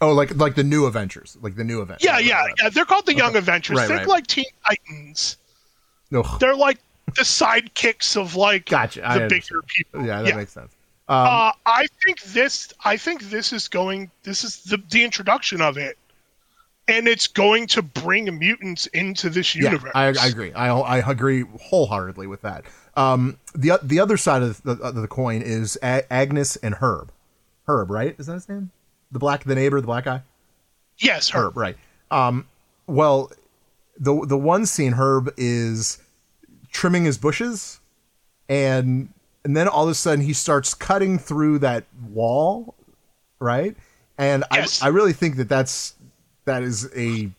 oh, like like the new Avengers, like the new Avengers. Yeah, yeah, yeah. They're called the Young Avengers. Right, Think right. like Teen Titans. Ugh. They're like the sidekicks of like Gotcha, I the bigger understand. people. Yeah, that makes sense. Um, uh, I think this. I think this is going. This is the the introduction of it, and it's going to bring mutants into this yeah, universe. I, I agree. I I agree wholeheartedly with that. Um, the the other side of the, of the coin is A- Agnes and Herb. Herb, right? Is that his name? The black, the neighbor, the black guy. yes, her. Herb, right? Um, well, the the one scene Herb is trimming his bushes, and and then all of a sudden he starts cutting through that wall, right? And Yes. I I really think that that's that is a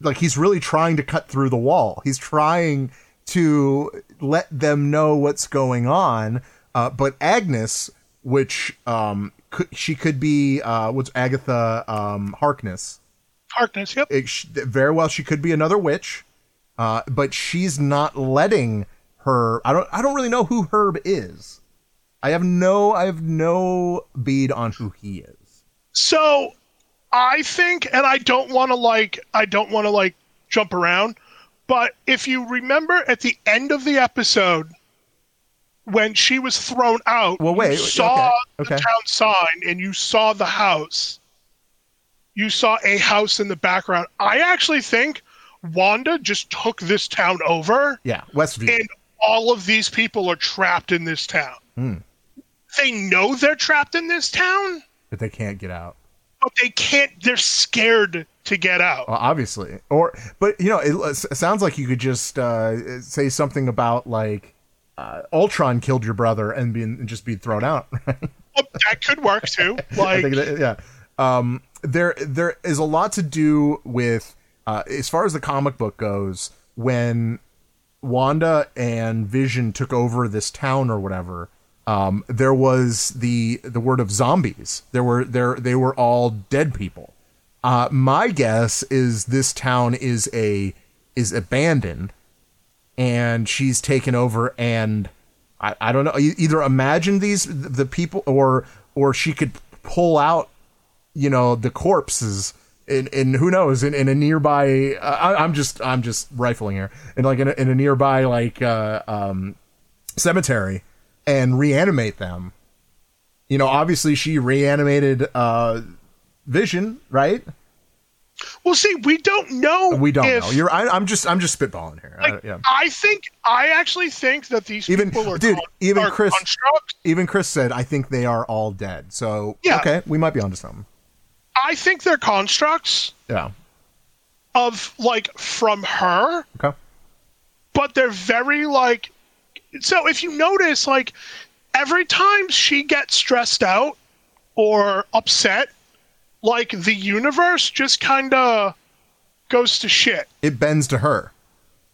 like he's really trying to cut through the wall. He's trying to let them know what's going on. Uh, but Agnes, which um, could, she could be, uh, what's Agatha um, Harkness? Harkness. Yep. It, sh- very well, she could be another witch, uh, but she's not letting her. I don't. I don't really know who Herb is. I have no. I have no bead on who he is. So I think, and I don't want to like, I don't want to like jump around, but if you remember at the end of the episode when she was thrown out, Well, wait, you saw okay, okay. the town sign and you saw the house. You saw a house in the background. I actually think Wanda just took this town over, Yeah, Westview. and all of these people are trapped in this town. Hmm. They know they're trapped in this town but they can't get out. But they can't they're scared to get out Well, obviously, or but you know, it, it sounds like you could just uh, say something about like uh, Ultron killed your brother and be and just be thrown out. Right? Well, that could work too I like think that, yeah. Um, there there is a lot to do with uh, as far as the comic book goes when Wanda and Vision took over this town or whatever. Um, there was the the word of zombies. There were there they were all dead people. Uh, my guess is this town is a is abandoned, and she's taken over. And I, I don't know. Either imagine these the people, or or she could pull out, you know, the corpses. In, in who knows in, in a nearby uh, I, I'm just I'm just rifling here in like in a, in a nearby like uh, um, cemetery and reanimate them. You know, obviously she reanimated uh, Vision, right? well see we don't know We don't if, know. You're. I, I'm just. I'm just spitballing here. I- yeah. I think I actually think that these Even people are dude. con- Even are Chris. constructs. Even Chris said, "I think they are all dead." So Yeah. okay, we might be onto something. I think they're constructs Yeah. of like from her Okay. but they're very like so if you notice like every time she gets stressed out or upset like the universe just kind of goes to shit It bends to her,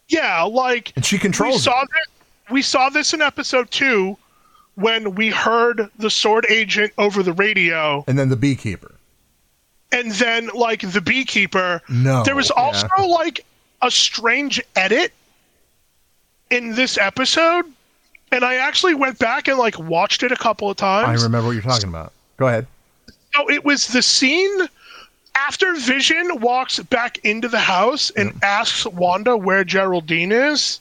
yeah like and she we saw it. this we saw this in episode 2 when we heard the sword agent over the radio And then the beekeeper. and then like the beekeeper No, there was yeah. also like a strange edit in this episode and i actually went back and like watched it a couple of times. I remember what you're talking about. Go ahead. so it was the scene after vision walks back into the house and asks wanda where geraldine is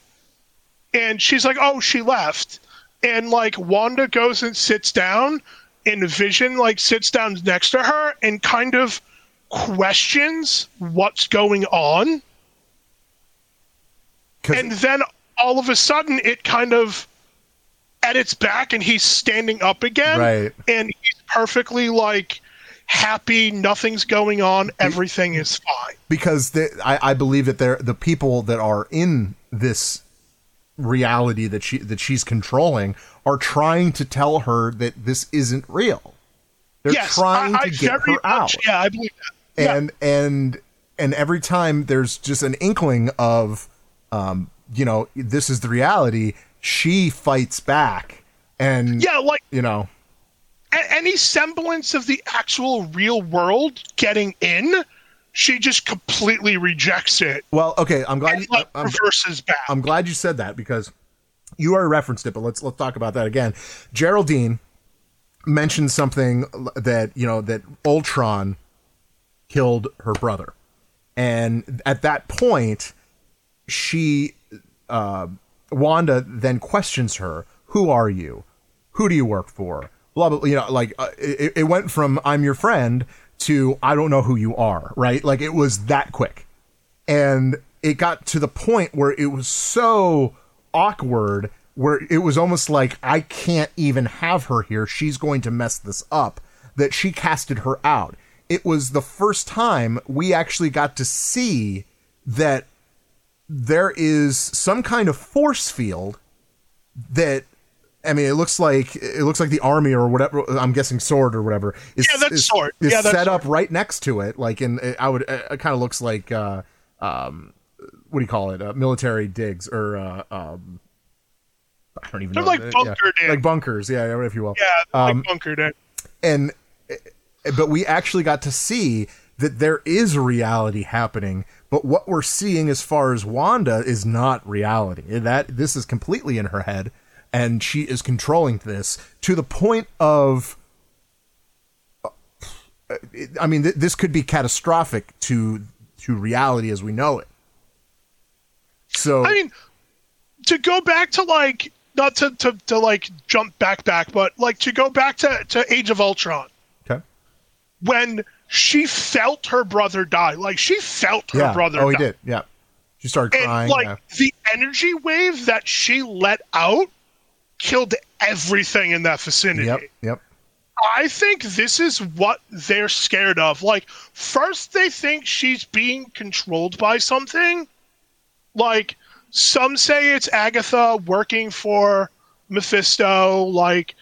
and she's like oh she left and like wanda goes and sits down and Vision like sits down next to her and kind of questions what's going on. And then all of a sudden it kind of edits back and he's standing up again. Right. And he's perfectly like happy, nothing's going on, everything is fine. because the, I, I believe that they're the people that are in this reality that she that she's controlling are trying to tell her that this isn't real. They're yes, trying I, I to get very her out. Yeah, I believe that. and and and every time there's just an inkling of um you know this is the reality. She fights back and Yeah, like you know. a- any semblance of the actual real world getting in, she just completely rejects it. Well okay i'm glad you, like I'm, reverses back. I'm glad you said that because you already referenced it but let's let's talk about that again. Geraldine mentioned something that you know that ultron killed her brother. And at that point she uh, wanda then questions her who are you? Who do you work for? Blah blah you know like uh, it, it went from i'm your friend to i don't know who you are right? Like it was that quick. And it got to the point where it was so awkward where it was almost like i can't even have her here. She's going to mess this up that she casted her out. It was the first time we actually got to see that there is some kind of force field that I mean, it looks like it looks like the army or whatever. I'm guessing sword or whatever. Is, Yeah, that's is, sword. Is Yeah, that's set up right next to it, like in I would. It kind of looks like uh, um, what do you call it? Uh, military digs or uh, um, I don't even They're know. like Yeah, in. like bunkers. Yeah, if you will. yeah, Um, like bunkered in. and but we actually got to see that there is reality happening but what we're seeing as far as wanda is not reality. That this is completely in her head and she is controlling this to the point of uh, i mean th- this could be catastrophic to to reality as we know it. So I mean, to go back to like not to, to, to like jump back back, but like to go back to, to Age of Ultron. Okay. When she felt her brother die, like she felt her yeah brother oh he die. did yeah she started And crying like yeah. the energy wave that she let out killed everything in that vicinity. yep yep I think this is what they're scared of. Like, first they think she's being controlled by something. Like, some say it's Agatha working for Mephisto. Like,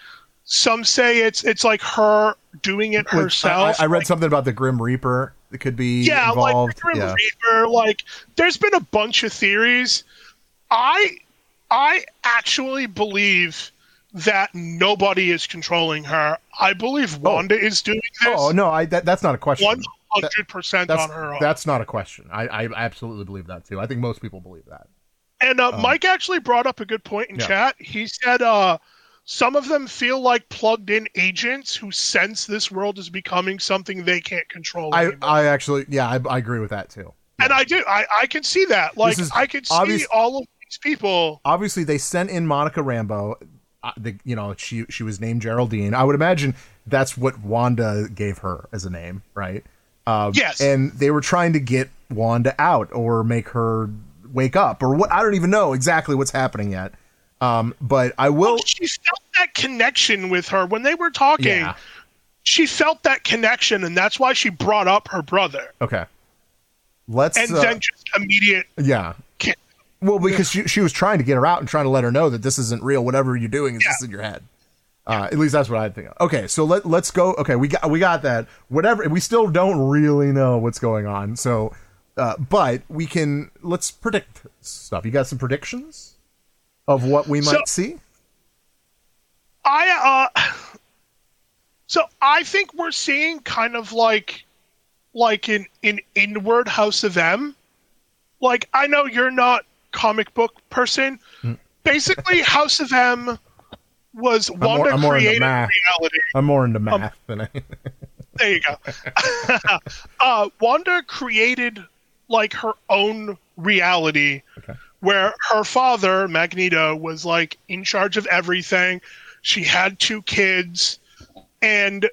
some say it's it's like her doing it herself. I, I read Like, something about the Grim Reaper that could be yeah, involved. like the Grim yeah. Reaper. Like, there's been a bunch of theories. I I actually believe that nobody is controlling her. I believe Wanda is doing this. Oh no, I that, that's not a question. One hundred percent That's on her. own. that's not a question. I, I absolutely believe that too. I think most people believe that. And uh, Mike actually brought up a good point in Yeah. chat. He said uh, some of them feel like plugged-in agents who sense this world is becoming something they can't control. I anymore. I actually yeah I, I agree with that too. and I do. I, I can see that. Like is I could see all of these people. Obviously, they sent in Monica Rambeau. Uh, the, you know she she was named Geraldine. I would imagine that's what Wanda gave her as a name, right? Um, Yes. And they were trying to get Wanda out or make her wake up or what? I don't even know exactly what's happening yet. Um, but I will. She felt that connection with her when they were talking. Yeah. She felt that connection, and that's why she brought up her brother. Okay. Let's. And uh, then just immediate. yeah. Well, because she, she was trying to get her out and trying to let her know that this isn't real. Whatever you're doing is just in your head. Uh, at least that's what I think. Of. Okay, so let let's go. Okay, we got we got that. Whatever. We still don't really know what's going on. So, uh, but we can let's predict stuff. You got some predictions of what we might So- see? I uh so I think we're seeing kind of like like an an inward House of M. Like I know you're not comic book person. Basically, House of M was Hmm. more- Wanda I'm more created reality. I'm more into math than I. There you go. uh, Wanda created like her own reality Okay. Where her father, Magneto, was like in charge of everything. She had two kids, and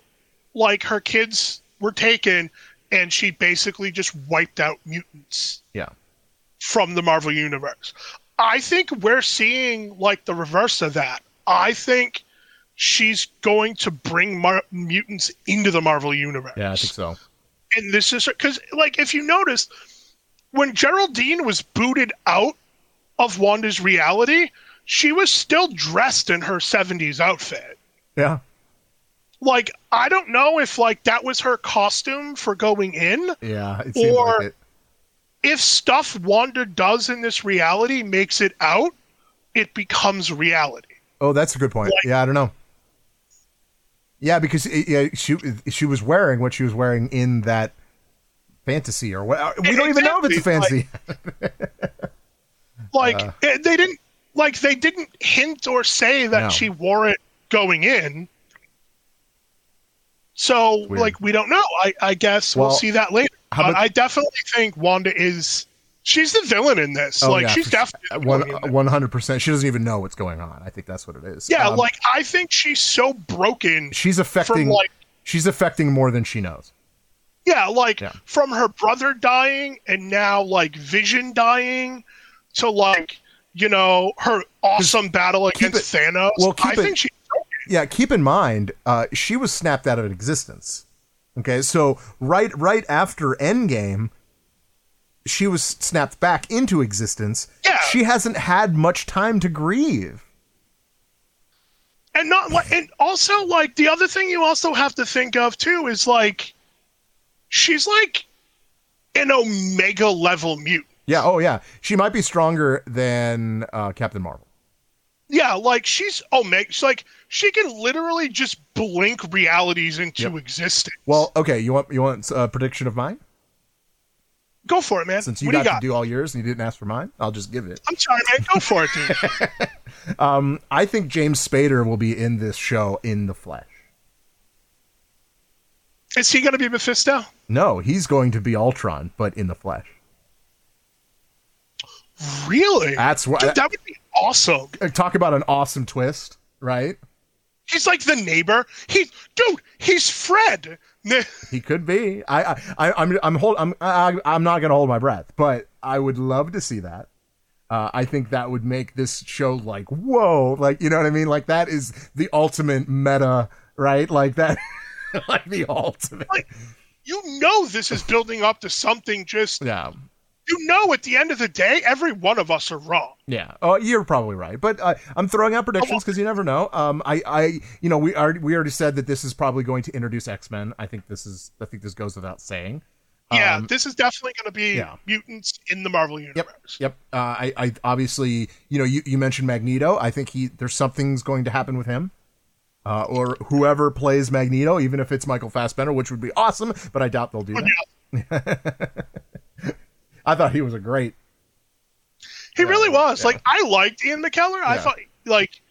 like her kids were taken, and she basically just wiped out mutants Yeah. from the Marvel universe. I think we're seeing like the reverse of that. I think she's going to bring mar- mutants into the Marvel universe. Yeah, I think so. And this is because, like, if you notice, when Geraldine was booted out of Wanda's reality, she was still dressed in her 70s outfit. Yeah. Like, I don't know if, like, that was her costume for going in. Yeah. Or- like. If stuff Wanda does in this reality makes it out, it becomes reality. Oh, that's a good point. yeah, I don't know. Yeah, because it, yeah, she she was wearing what she was wearing in that fantasy or what. We don't even know if it's a fantasy. Like, Uh. eh, they didn't, like, they didn't hint or say that No. she wore it going in. So, weird. like, we don't know. I, I guess Well, we'll see that later. about- I definitely think Wanda is. She's the villain in this. Oh, like, yeah, she's definitely. one villain in this. one hundred percent. She doesn't even know what's going on. I think that's what it is. Yeah, Um, like, I think she's so broken. she's affecting. from, like- she's affecting more than she knows. Yeah, like, Yeah. from her brother dying and now, like, Vision dying to, like, you know, her awesome battle against it- Thanos. well, I it- think broken. Yeah, keep in mind, uh, she was snapped out of existence. Okay, so right right after Endgame, she was snapped back into existence. Yeah. She hasn't had much time to grieve. and not like and also like the other thing you also have to think of too is like she's like an omega level mutant Yeah, oh yeah. She might be stronger than uh, Captain Marvel. yeah like she's omega she's like she can literally just blink realities into Yep. existence Well, okay, you want you want a prediction of mine? go for it man Since you what do got, you got to do all yours and you didn't ask for mine, I'll just give it. i'm sorry man go for it dude Um, I think James Spader will be in this show in the flesh. is he gonna be mephisto No, he's going to be Ultron, but in the flesh. Really That's what Dude, that would be awesome talk about an awesome twist, right? he's like the neighbor he's dude he's fred He could be. I, I, I I'm, I'm hold, I'm, I, I'm not gonna hold my breath, but I would love to see that. Uh, I think that would make this show like whoa, like you know what I mean. Like that is the ultimate meta, right? Like that, like the ultimate. like you know this is building up to something just Yeah, you know at the end of the day every one of us are wrong yeah. Oh, you're probably right, but uh, I'm throwing out predictions because you never know. Um, I, I, you know, we already we already said that this is probably going to introduce X Men. I think this is. I think this goes without saying. yeah Um, this is definitely going to be yeah. mutants in the marvel universe Yep. Uh, I, I obviously, you know, you, you mentioned Magneto. I think he there's something's going to happen with him, uh, or whoever plays Magneto, even if it's Michael Fassbender, which would be awesome. But I doubt they'll do that. I thought he was a great. he really was yeah. like i liked ian mckellen i thought like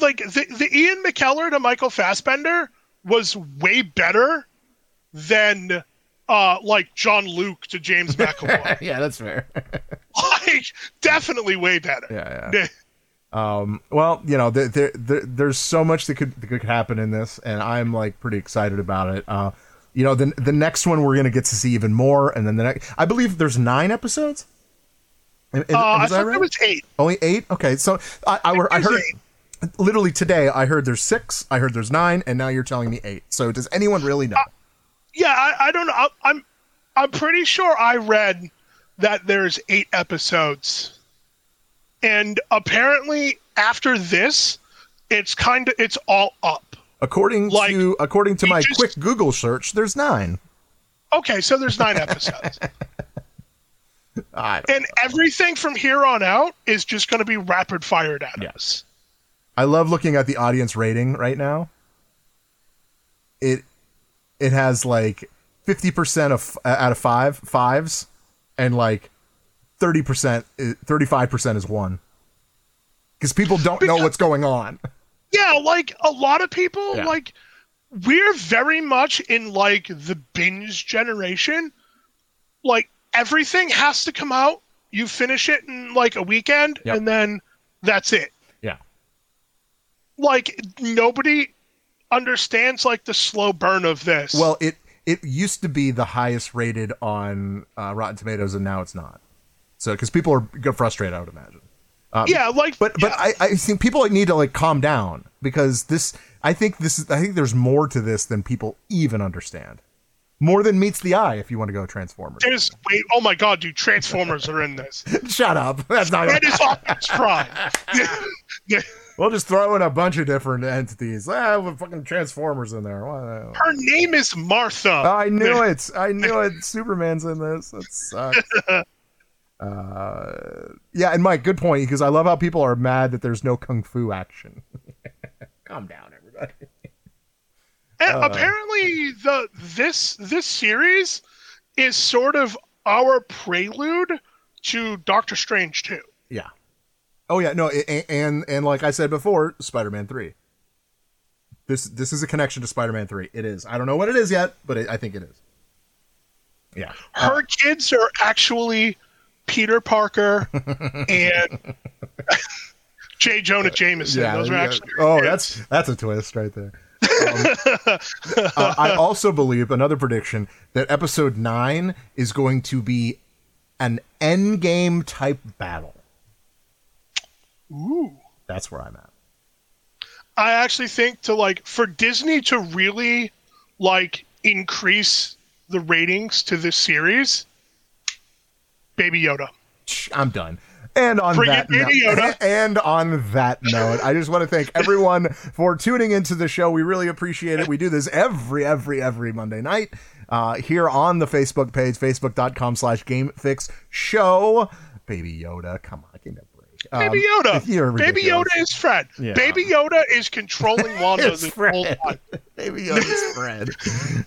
like the, the ian mckellen to michael fassbender was way better than uh like jean-luc to james mcavoy yeah, that's fair. like definitely way better Yeah, yeah. Um, well, you know, there, there, there, there's so much that could that could happen in this, and I'm like pretty excited about it. Uh, you know, the the next one we're gonna get to see even more, and then the next, I believe there's nine episodes. Is- is- uh, i thought right? there was eight Only eight? Okay, so I, I, were- I heard eight. literally today. I heard there's six. I heard there's nine, and now you're telling me eight. So does anyone really know? yeah i, I don't know I, i'm i'm pretty sure i read that there's eight episodes and apparently after this it's kind of it's all up according like, to according to my just- quick Google search, there's nine. okay so there's nine episodes and everything from here on out is just going to be rapid fired at us I love looking at the audience rating right now. It it has like fifty percent of uh, out of five fives, and like thirty percent, uh, thirty five percent is one. Because people don't know what's going on. yeah like a lot of people Yeah. like we're very much in like the binge generation like everything has to come out you finish it in like a weekend Yep. and then that's it Yeah. like nobody understands like the slow burn of this. Well, it it used to be the highest rated on uh, Rotten Tomatoes, and now it's not. So because people are get frustrated, I would imagine. Um, yeah, like but but I, I think people need to like calm down because this. I think this is. I think there's more to this than people even understand. More than meets the eye. If you want to go Transformers, there's wait. Oh my god, dude! Transformers are in this. Shut up. That's not. That is Optimus Prime. We'll just throw in a bunch of different entities. Ah, with fucking Transformers in there. Her name is Martha. I knew it. I knew it. Superman's in this. That sucks. Uh, yeah, and Mike, good point because I love how people are mad that there's no kung fu action. Calm down, everybody. And Uh. apparently, the this this series is sort of our prelude to Doctor Strange too. Yeah. Oh yeah, no, a- and and like I said before, Spider-Man three. This this is a connection to Spider-Man three. It is. I don't know what it is yet, but it, I think it is. Yeah. Her kids are actually Peter Parker and J. Jonah Jameson. Yeah, Those are yeah. actually. Oh, kids. that's that's a twist right there. Um, uh, I also believe another prediction that episode nine is going to be an end game type battle. Ooh. That's where I'm at. I actually think to like for Disney to really like increase the ratings to this series, Baby Yoda. I'm done. And on Bring that note, Yoda. and on that note, I just want to thank everyone for tuning into the show. We really appreciate it. We do this every, every, every Monday night uh, here on the Facebook page, facebook.com slash GameFix Show. Baby Yoda, come on, give me a. Baby Um, Yoda. you're Baby. Yoda is Fred. Yeah. Baby Yoda is controlling Wanda It's this whole Fred. time. Baby Yoda's Fred.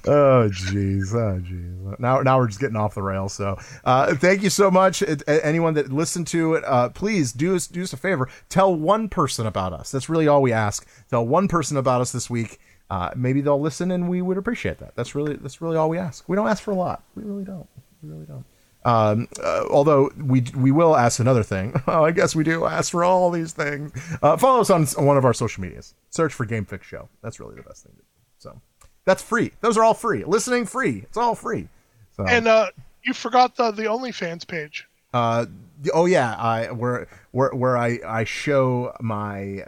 oh jeez, oh jeez. Now, now we're just getting off the rails. So, uh, thank you so much. It, a- anyone that listened to it, uh, please do us do us a favor. Tell one person about us. That's really all we ask. Tell one person about us this week. Uh, maybe they'll listen, and we would appreciate that. That's really that's really all we ask. We don't ask for a lot. We really don't. We really don't. Um, uh, although we we will ask another thing. Oh, I guess we do ask for all these things. Uh, follow us on, on one of our social medias. Search for Game Fix Show. That's really the best thing to do. So that's free. Those are all free. Listening free. It's all free. So And uh, you forgot the the OnlyFans page. uh, the- oh yeah, I where where where I I show my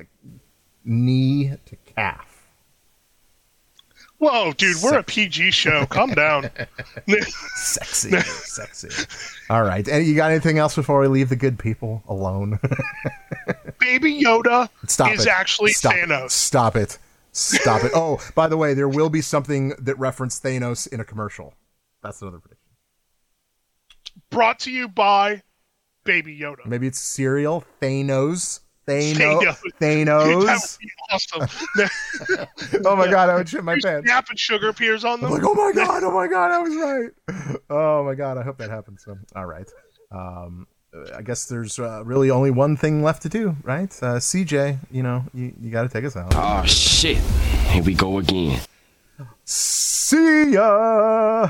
knee to calf. Whoa, dude, we're a PG show. Calm down. Sexy, sexy. All right, and you got anything else before we leave the good people alone? Baby Yoda Stop is it. actually Stop. Thanos. Stop it. Stop it. Oh, by the way, there will be something that referenced Thanos in a commercial. That's another prediction. Brought to you by Baby Yoda. Maybe it's cereal. Thanos. Thanos. Thanos. Thanos. That would be awesome. oh my god, I would shit my pants. Snap and sugar appears on them. I'm like, oh my god, oh my god, I was right. Oh my god, I hope that happens. So, all right. Um, I guess there's uh, really only one thing left to do, right? Uh, CJ, you know, you, you got to take us out. Oh shit. Here we go again. See ya.